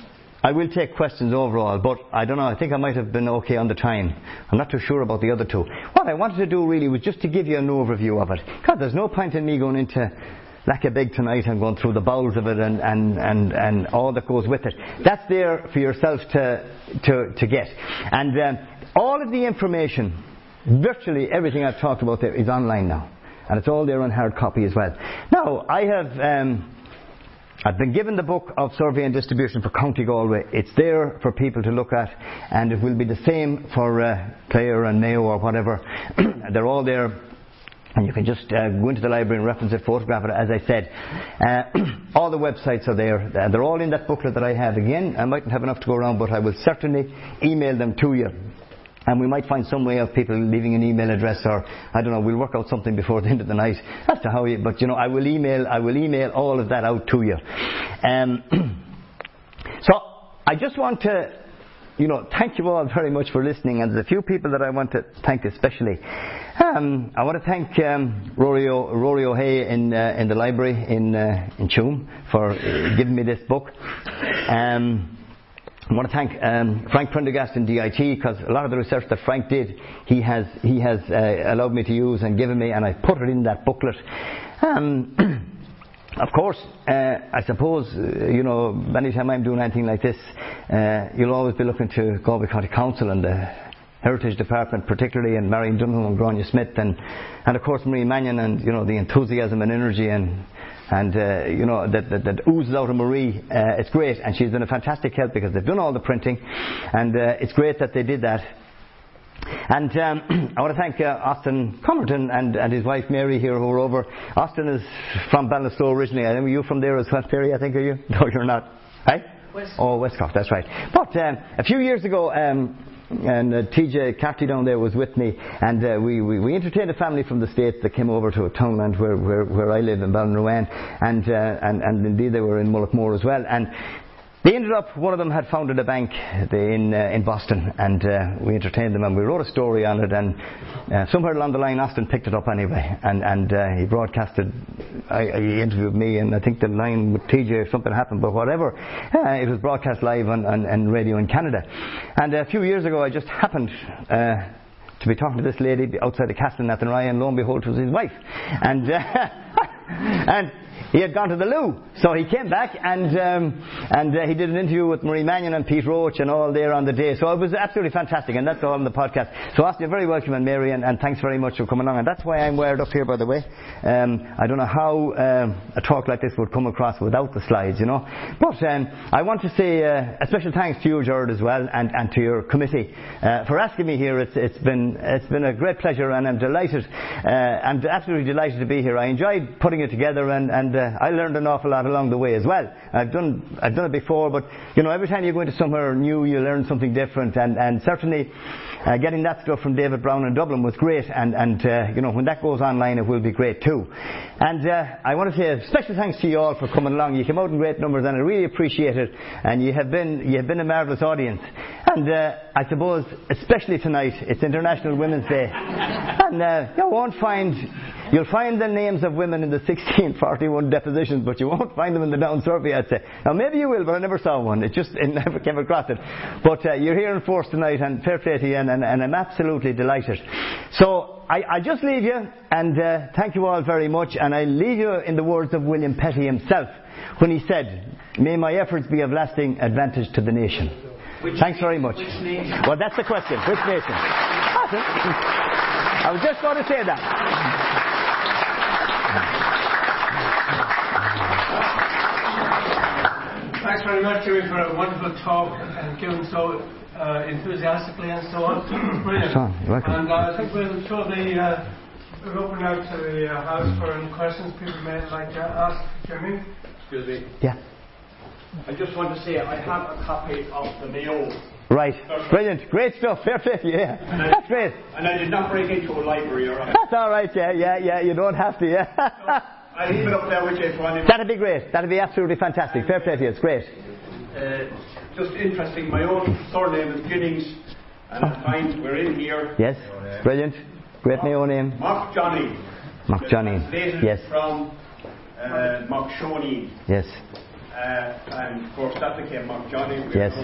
B: I will take questions overall, but I don't know, I think I might have been okay on the time. I'm not too sure about the other two. What I wanted to do really was just to give you an overview of it. God, there's no point in me going into like a big tonight and going through the bowels of it and, and, and, and all that goes with it. That's there for yourself to, to, to get. And um, all of the information, virtually everything I've talked about there is online now. And it's all there on hard copy as well. Now, I have, um, I've been given the book of survey and distribution for County Galway. It's there for people to look at, and it will be the same for uh, Clare and Mayo or whatever. They're all there and you can just uh, go into the library and reference it, photograph it, as I said. Uh, all the websites are there. Uh, they're all in that booklet that I have. Again, I mightn't have enough to go around, but I will certainly email them to you. And we might find some way of people leaving an email address or, I don't know, we'll work out something before the end of the night as to how you, but you know, I will email, I will email all of that out to you. Um, so, I just want to you know, thank you all very much for listening. And there's a few people that I want to thank especially. Um, I want to thank um, Rory, o, Rory O'Hay in, uh, in the library in, uh, in for uh, giving me this book. Um, I want to thank um, Frank Prendergast in DIT because a lot of the research that Frank did, he has, he has uh, allowed me to use and given me, and I put it in that booklet. Um, of course, uh, I suppose, uh, you know, anytime I'm doing anything like this, uh, you'll always be looking to Galway County Council and the Heritage Department, particularly, and Marion Dunham and Grania Smith, and, and of course Marie Mannion, and, you know, the enthusiasm and energy and and uh, you know that, that, that, oozes out of Marie. Uh, it's great, and she's been a fantastic help because they've done all the printing, and uh, it's great that they did that. And um, I want to thank uh, Austin Comerton and, and his wife Mary here who are over. Austin is from Ballinasloe originally. I think you from there as well, Perry, I think, are you? No, you're not. Hey?
C: West.
B: Oh, Westcott, that's right. But um, a few years ago, um, and uh, TJ Carty down there was with me, and uh, we, we, we, entertained a family from the States that came over to a townland where, where, where I live in Ballinrowan, and, uh, and, and indeed they were in Mullaghmore as well. And they ended up, one of them had founded a bank in, uh, in Boston, and uh, we entertained them and we wrote a story on it. And uh, somewhere along the line, Austin picked it up anyway, and, and uh, he broadcasted. I, he interviewed me, and I think the line with TJ, something happened, but whatever, uh, it was broadcast live on, on, on, radio in Canada. And a few years ago, I just happened uh, to be talking to this lady outside the castle in Athenry, and lo and behold, it was his wife. And, and he had gone to the loo. So he came back and um, and uh, he did an interview with Marie Mannion and Pete Roach and all there on the day. So it was absolutely fantastic, and that's all on the podcast. So Austin, you're very welcome, and Mary, and, and, thanks very much for coming along. And that's why I'm wired up here, by the way. Um, I don't know how um, a talk like this would come across without the slides, you know. But um, I want to say uh, a special thanks to you, Gerard, as well, and, and to your committee uh, for asking me here. It's, it's been it's been a great pleasure, and I'm delighted. Uh, I'm absolutely delighted to be here. I enjoyed putting it together, and and uh, I learned an awful lot along the way as well. I've done, I've done it before, but you know, every time you go into somewhere new, you learn something different, and, and certainly uh, getting that stuff from David Brown in Dublin was great, and, and uh, you know, when that goes online, it will be great too. And uh, I want to say a special thanks to you all for coming along. You came out in great numbers, and I really appreciate it. And you have been, you have been a marvellous audience. And uh, I suppose, especially tonight, it's International Women's Day, and uh, you won't find You'll find the names of women in the 1641 depositions, but you won't find them in the down survey, I'd say. Now, maybe you will, but I never saw one. It just it never came across it. But uh, you're here in force tonight, and fair play to you, and, and, and I'm absolutely delighted. So, I, I just leave you, and uh, thank you all very much, and I leave you in the words of William Petty himself, when he said, May my efforts be of lasting advantage to the nation.
C: Which
B: Thanks very much. Well, that's the question. Which nation? I was just going to say that.
A: Thanks very much, Jimmy, for a wonderful talk and given so uh, enthusiastically and so on. Brilliant.
B: welcome.
A: And uh, I think we'll show the uh, open out to the uh, house for any questions people may like to ask Jimmy.
D: Excuse me.
B: Yeah.
D: I just want to say I have a copy of the Mayo.
B: Right. Brilliant. Great stuff. Fair play. Yeah. That's great.
D: And I did not break into a library, all right?
B: That's all right. Yeah. Yeah. Yeah. You don't have to. Yeah.
D: I'll leave it up there with you for anyone.
B: That'd be great. That'd be absolutely fantastic. Fair play to you. It's great.
D: Uh, just interesting. My own surname is Giddings, and I find we're in here.
B: Yes. Brilliant. Great Mayo name.
D: Mark Johnny.
B: Mark Johnny. Yes.
D: From uh, Mark Shoney.
B: Yes.
D: Uh, and of course that became Mark Johnny. We
B: Yes.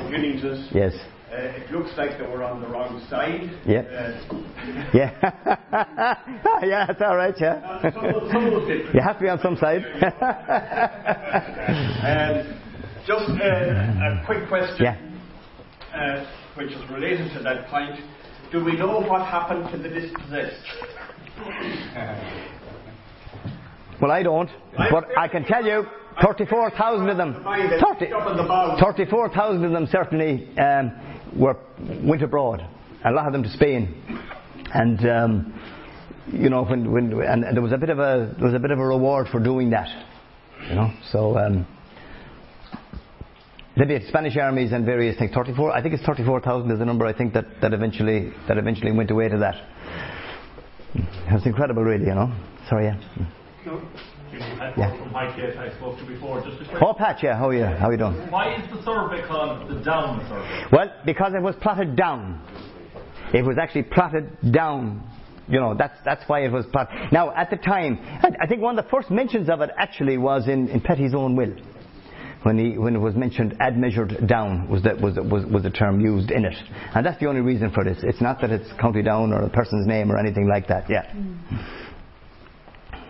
B: Yes.
D: Uh, it looks like they were on the wrong side.
B: Yeah.
D: Uh,
B: Yeah. yeah. That's all right. Yeah.
D: some, of- some of.
B: You have to be on some side.
D: Um, just uh, a quick question,
B: yeah.
D: uh, which is related to that point. Do we know what happened to the dispossessed?
B: Well, I don't, but I can tell you, 34,000 of them, 30
D: Up on the bottom.
B: 34,000 of them certainly um, were went abroad. A lot of them to Spain, and um, you know when, when and there was a bit of a there was a bit of a reward for doing that, you know. So um, maybe Spanish armies and various things. 34, I think it's 34,000 is the number I think that, that eventually that eventually went away to that. It's incredible, really, you know. Sorry, yeah.
A: No.
C: Pat
B: Yeah.
C: from Highgate I spoke to before. Just a quick.
B: Oh, Pat, yeah, how are you? How are you doing?
C: Why is the survey called the Down Survey?
B: Well, because it was plotted down. It was actually plotted down. You know, that's, that's why it was plotted. Now, at the time, I, I think one of the first mentions of it actually was in, in Petty's own will. When, he, when it was mentioned, ad measured down was the, was, was, was the term used in it. And that's the only reason for this. It's not that it's County Down or a person's name or anything like that, yeah. Mm.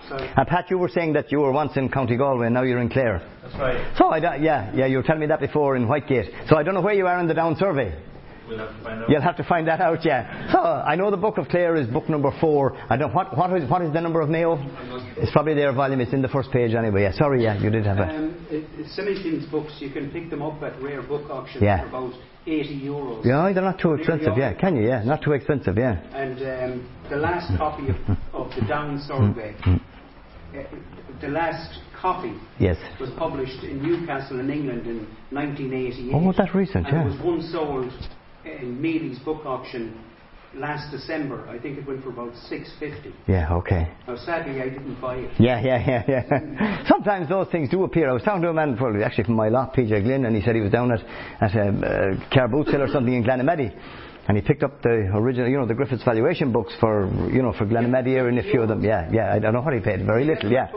D: So,
B: And Pat, you were saying that you were once in County Galway and now you're in Clare.
C: That's right.
B: So, I don't, yeah, yeah, you were telling me that before in Whitegate. So I don't know where you are in the Down survey.
C: We'll have to find out.
B: You'll have to find that out, yeah. So I know the Book of Clare is book number four. I don't what what is what is the number of Mayo? It's probably their volume. It's in the first page anyway. Yeah. Sorry, yeah, you did have a.
E: Um, it, it, some of these books you can pick them up at rare book auctions
B: Yeah.
E: for about 80 euros.
B: Yeah, they're not too expensive. Yeah, can you? Yeah, not too expensive. Yeah.
E: And um, the last copy of, of the Down Survey,
B: Mm,
E: uh, the last copy
B: Yes.
E: was published in Newcastle in England in 1988.
B: Oh, that's recent.
E: and
B: Yeah.
E: it was one sold in Mealy's book auction last December. I think it went for about 650.
B: Yeah. Okay.
E: Now, sadly, I didn't buy it.
B: Yeah, yeah, yeah, yeah. Sometimes those things do appear. I was talking to a man, probably actually from my lot, PJ Glynn, and he said he was down at at a uh, car boot sale or something in Glenamaddy. And he picked up the original, you know, the Griffiths valuation books for, you know, for Glenamaddy here and a few of them. Yeah, yeah. I don't know what he paid. Very little. Yeah.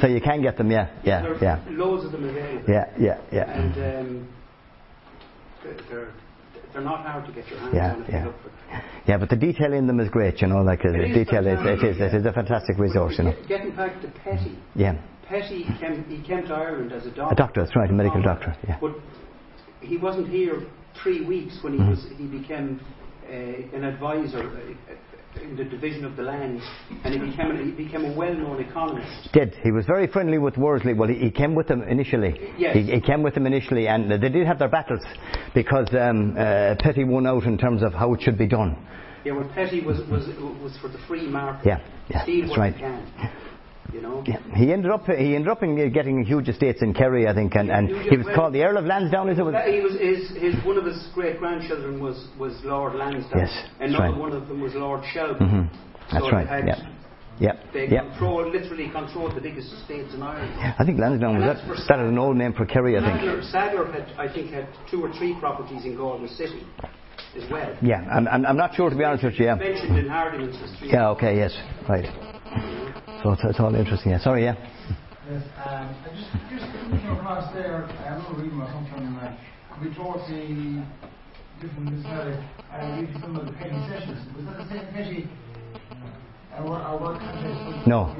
B: So you can get them. Yeah, yeah, yeah,
E: loads of them available.
B: yeah, yeah, yeah.
E: And um, they're, they're, not hard to get your hands
B: Yeah,
E: on
B: yeah.
E: you look for them.
B: Yeah, but the detail in them is great, you know, like uh, the
E: It is
B: detail is, it is, it
E: yeah.
B: is a fantastic resource, you know.
E: Get- Getting back to Petty.
B: Yeah.
E: Petty came, he came to Ireland as a doctor.
B: A doctor, that's right, a medical doctor, yeah.
E: But he wasn't here three weeks when he
B: Mm-hmm.
E: was he became uh, an advisor in the division of the land, and he became a, he became a well-known economist.
B: Did. He was very friendly with Worsley. Well, he, he came with them initially.
E: Yes.
B: He, he came with them initially, and they did have their battles because um, uh, Petty won out in terms of how it should be done.
E: Yeah, well, Petty was was was for the free market.
B: Yeah, yeah, that's right.
E: You know.
B: Yeah. He ended up he ended up in uh, getting huge estates in Kerry, I think, and, and he was called the Earl of Lansdowne. Is it?
E: That- He was his, his one of his great grandchildren was, was Lord Lansdowne.
B: Yes,
E: Another
B: right.
E: one of them was Lord Shelburne.
B: Mhm. That's
E: so
B: right.
E: They,
B: Yeah. Yeah.
E: they
B: Yeah.
E: control literally controlled the biggest estates in Ireland.
B: I think Lansdowne was that. That is an old name for Kerry, I think.
E: Sadler, Sadler had I think had two or three properties in Galway City as well.
B: Yeah, I'm, I'm, I'm not sure to be honest with you. Yeah.
E: Mentioned in Hardiman's history.
B: Yeah. Okay. Yes. Right. So it's, it's all interesting. Yeah. Sorry. Yeah.
F: Yes, um, I just, just came across there, I remember reading something we taught the different, uh, I read some of the petty sessions. Was that the same petty? Uh, Our, our work contest?
B: No.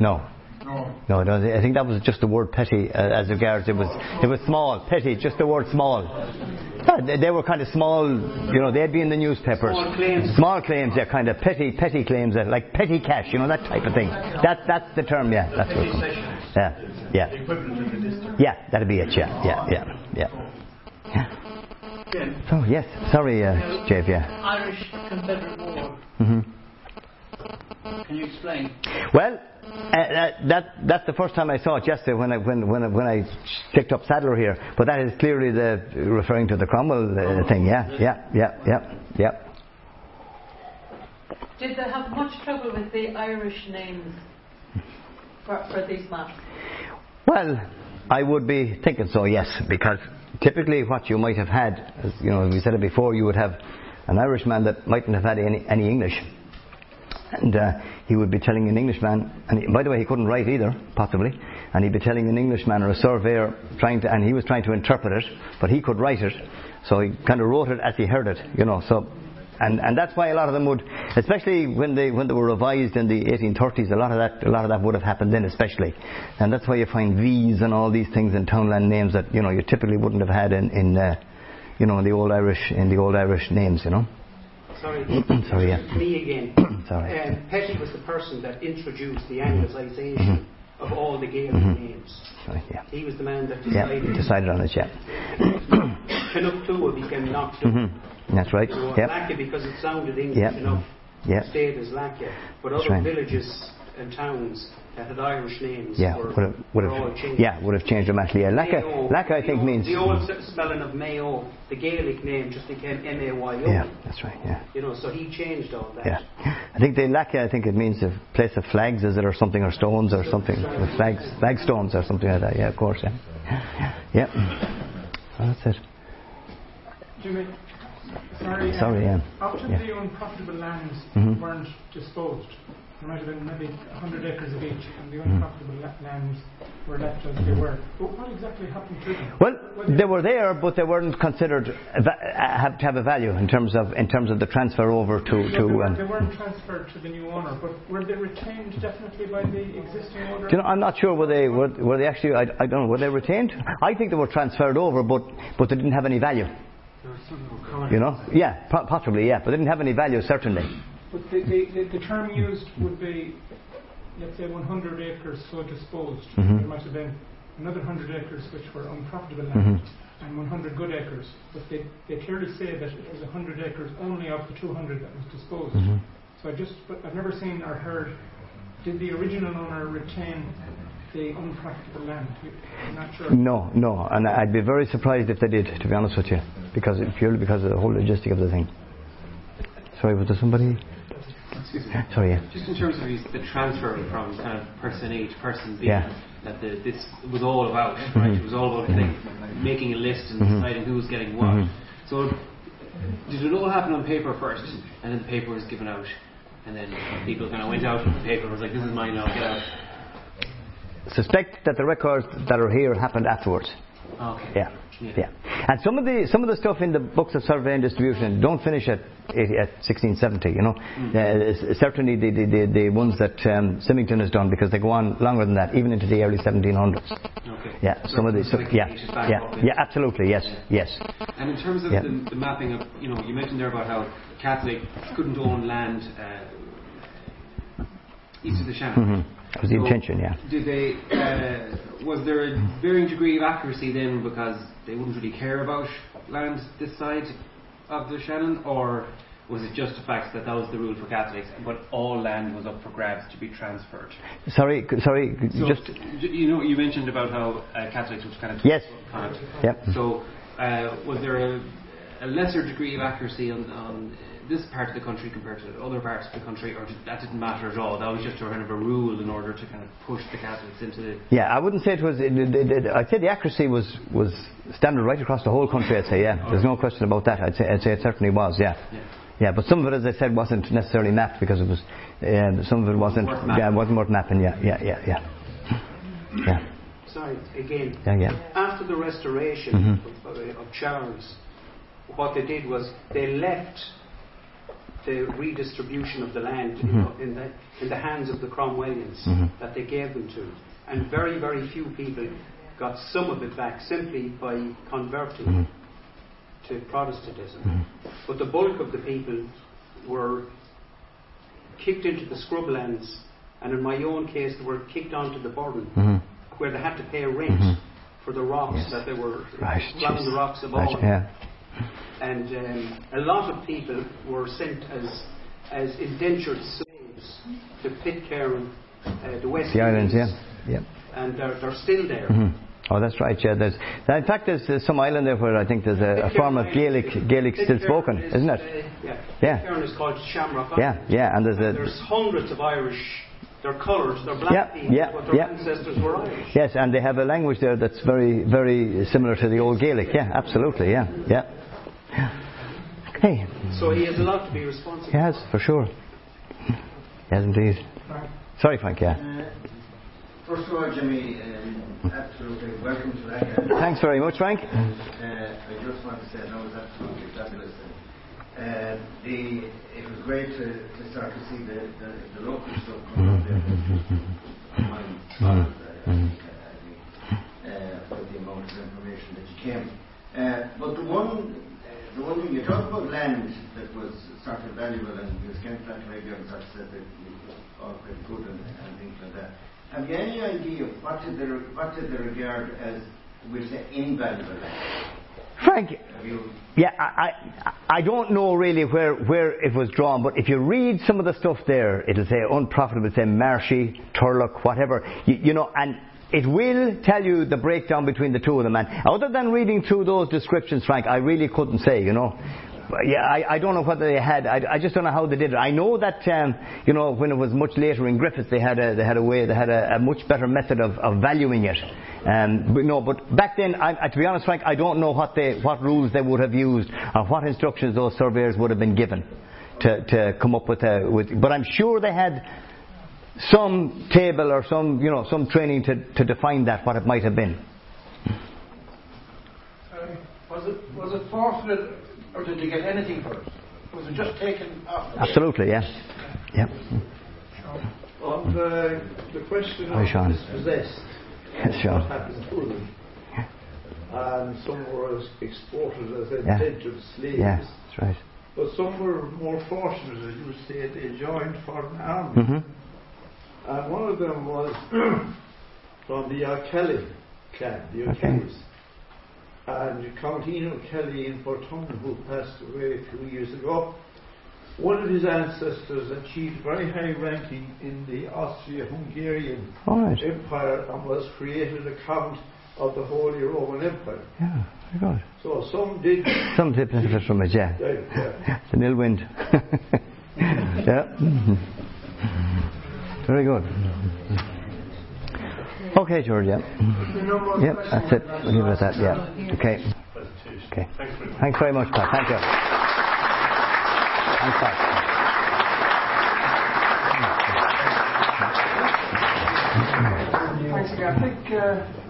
B: No.
F: No.
B: No, no, I think that was just the word petty uh, as regards it was it was small, petty, just the word small. Yeah, they, were kind of small, you know, they'd be in the newspapers.
E: Small claims.
B: Small claims, yeah, kind of petty, petty claims, uh, like petty cash, you know, that type of thing. That, that's the term, yeah. That's what, yeah, yeah.
C: Equivalent in the district.
B: Yeah, that'd be it, yeah, yeah, yeah, yeah. yeah. So, yes, sorry, uh, Jave, yeah.
G: Irish Confederate War.
B: hmm
G: Can you explain?
B: Well, uh, that, that that's the first time I saw it yesterday when I when when when I picked up Sadler here. But that is clearly the referring to the Cromwell uh, thing. Yeah, yeah, yeah, yeah, yeah.
G: Did they have much trouble with the Irish names for, for these maps?
B: Well, I would be thinking so. Yes, because typically what you might have had, as, you know, we said it before, you would have an Irishman that mightn't have had any, any English. And uh, he would be telling an Englishman, and he, by the way, he couldn't write either, possibly, and he'd be telling an Englishman or a surveyor, trying to, and he was trying to interpret it, but he could write it, so he kind of wrote it as he heard it, you know. So, and and that's why a lot of them would, especially when they when they were revised in the 1830s, a lot of that a lot of that would have happened then, especially, and that's why you find V's and all these things in townland names that you know you typically wouldn't have had in in uh, you know in the old Irish in the old Irish names, you know.
E: Sorry.
B: Sorry, yeah.
E: Me again.
B: Sorry.
E: Um, Petty was the person that introduced the Anglicization
B: Mm-hmm.
E: of all the Gaelic names.
B: Sorry, yeah.
E: He was the man that
B: Yeah,
E: decided.
B: decided on it, yeah.
E: Canuck became
B: hmm That's right.
E: Know,
B: Yeah.
E: Lacca because it sounded English
B: Yeah.
E: enough.
B: Yeah.
E: Stayed as Lacca. But other
B: right.
E: villages and towns that had Irish names
B: Yeah,
E: were,
B: would have, would
E: were all
B: have,
E: changed.
B: yeah, would have changed dramatically. Yeah, Lacca,
E: Mayo,
B: Lacca I think
E: old-
B: means.
E: The old s- spelling of Mayo, the Gaelic name just became M-A-Y-O.
B: Yeah, that's right. Yeah,
E: You know, so he changed all that.
B: yeah. I think the Lacca, I think it means a place of flags, is it, or something, or stones, or something, with flags, flagstones, or something like that. Yeah, of course. Yeah, yeah. Well, that's it.
F: Jimmy, sorry. uh,
B: Sorry, yeah.
F: After
B: Yeah.
F: the unprofitable lands
B: Mhm.
F: weren't disposed, there might have been maybe 100 acres of each, and the
B: Mhm.
F: unprofitable la- lands were left as they were. But what exactly happened to them?
B: Well, they were there, but they weren't considered uh, have to have a value in terms of in terms of the transfer over to
F: So they,
B: to.
F: were,
B: Um,
F: they weren't transferred to the new owner, but were they retained definitely by the existing owner?
B: Do you know, I'm not sure were they were, were they actually I, I don't know were they retained? I think they were transferred over, but but they didn't have any value. You know, yeah, possibly, yeah, but they didn't have any value certainly.
F: But the, the, the, the term used would be, let's say, 100 acres so disposed.
B: Mhm.
F: There might have been another 100 acres which were unprofitable land and 100 good acres. But they, they clearly say that it was 100 acres only of the 200 that was disposed.
B: Mhm.
F: So I just, but I've never seen or heard, did the original owner retain the unprofitable land? Not sure.
B: No, no, and I'd be very surprised if they did, to be honest with you, because purely because of the whole logistic of the thing. Sorry, was there somebody?
H: Excuse me.
B: Sorry, yeah.
H: Just in terms of these- the transfer from kind of person A to person B,
B: Yeah.
H: that the, this was all about, right?
B: Mhm.
H: It was all about like, making a list and
B: Mhm.
H: deciding who was getting what.
B: Mhm.
H: So, did it all happen on paper first, and then the paper was given out, and then people kind of went out with the paper and was like, "This is mine now, get out."
B: Suspect that the records that are here happened afterwards.
H: Okay.
B: Yeah, yeah. And some of the some of the stuff in the books of survey and distribution don't finish at at 1670. You know,
H: Mm.
B: uh, certainly the, the, the, the ones that um, Simington has done because they go on longer than that, even into the early 1700s.
H: Okay.
B: Yeah, some of these. So, yeah, yeah, yeah. Absolutely, yes, yes.
H: And in terms of
B: Yeah.
H: the, the mapping of, you know, you mentioned there about how Catholics couldn't own land uh, east of the Shannon.
B: hmm That was the
H: So
B: intention. Yeah.
H: Did they? Uh, was there a varying degree of accuracy then because they wouldn't really care about land this side of the Shannon, or was it just the fact that that was the rule for Catholics, but all land was up for grabs to be transferred?
B: Sorry, c- sorry.
H: So,
B: just
H: you know, you mentioned about how uh, Catholics was kind of
B: Yes.
H: on it.
B: Yep.
H: So, uh, was there a, a lesser degree of accuracy on, on this part of the country compared to other parts of the country, or did, that didn't matter at all? That was just a kind of a rule in order to kind of push the Catholics into the.
B: Yeah, I wouldn't say it was. It, it, it, I'd say the accuracy was was standard right across the whole country. I'd say, yeah. There's no question about that. I'd say, I'd say it certainly was. Yeah.
H: Yeah.
B: Yeah, but some of it, as I said, wasn't necessarily mapped because it was. Uh, some of it wasn't.
H: Worth mapping.
B: Yeah, wasn't worth mapping. Yeah, yeah, yeah, yeah. Yeah,
E: Sorry, again.
B: yeah, yeah.
E: After the restoration
B: Mhm.
E: of, uh, of Charles, what they did was they left the redistribution of the land in-
B: Mhm.
E: in, the, in the hands of the Cromwellians
B: Mhm.
E: that they gave them to. And very, very few people got some of it back simply by converting
B: Mhm.
E: to Protestantism.
B: Mhm.
E: But the bulk of the people were kicked into the scrublands, and in my own case, they were kicked onto the burden,
B: hmm
E: where they had to pay rent
B: Mhm.
E: for the rocks
B: Yes.
E: that they were
B: Right.
E: the rocks
B: Right,
E: all.
B: Yeah.
E: And um, a lot of people were sent as as indentured slaves to Pitcairn, uh, the West
B: The islands. Yeah. Yeah.
E: and they're, they're still there.
B: hmm Oh, that's right. Yeah. There's. In fact, there's, there's some island there where I think there's a, a form of Gaelic Gaelic still spoken,
E: is,
B: isn't it?
E: Uh, yeah.
B: Yeah.
E: Pitcairn is called Shamrock
B: Yeah.
E: Island.
B: Yeah. And there's a.
E: There's hundreds of Irish. They're coloured. They're black
B: Yeah,
E: people,
B: yeah,
E: but their
B: yeah.
E: ancestors were Irish.
B: Yes, and they have a language there that's very, very similar to the old Gaelic. Yeah, absolutely. Yeah, yeah. Hey,
E: So he has a lot to be responsible.
B: he has for sure. Yes, indeed. Sorry, Frank. Yeah.
I: First of all, Jimmy, um, absolutely welcome to that.
B: Thanks very much, Frank.
I: Uh, I just want to say that was absolutely fabulous. Uh, the, it was great to, to start to see the, the, the local stuff come up there. My father, uh, I think, uh, with the amount of information that you came. Uh, but the one, uh, the one thing you talk about land that was sort of valuable and you can't plant graveyards, that's uh, that was all quite good and, and things like that. Have you any idea of what did they, what did they regard as, we'll say, invaluable land?
B: Frank, yeah, I, I, I don't know really where, where it was drawn, but if you read some of the stuff there, it'll say unprofitable, it'll say marshy, turlough, whatever, you, you know, and it will tell you the breakdown between the two of them. And other than reading through those descriptions, Frank, I really couldn't say, you know. Yeah, I, I don't know whether they had. I, I just don't know how they did it. I know that um, you know when it was much later in Griffiths, they had a they had a way they had a, a much better method of, of valuing it. Um, but no, but back then, I, I, to be honest, Frank, I don't know what they what rules they would have used or what instructions those surveyors would have been given to, to come up with a. With, but I'm sure they had some table or some you know some training to, to define that what it might have been.
F: Was it was it forfeited, or did you get anything for it? Was it just taken off?
B: Absolutely, yeah, yeah.
J: On the, the question
B: Hi,
J: of
B: Sean.
J: dispossessed,
B: Yes, Sean.
J: what happened to them? And some were exported as
B: Yeah.
J: indentured slaves.
B: Yeah, that's right.
J: But some were more fortunate, as you say, they joined foreign armies.
B: hmm
J: And one of them was from the O'Kelly clan, the O'Kellys. And Countine O'Kelly in Porton, who passed away a few years ago, one of his ancestors achieved very high ranking in the Austria-Hungarian
B: right.
J: Empire and was created a count of the Holy Roman Empire.
B: Yeah, very good.
J: So some did.
B: Some did benefit from it, yeah.
J: Yeah.
B: It's an ill wind. yeah. Very good. Okay, George, yeah. Yep, that's it. We'll leave it at that, yeah. Okay. Okay. Thanks very much, Pat. Thank you. Thanks, Pat.
F: Thanks again. I think uh,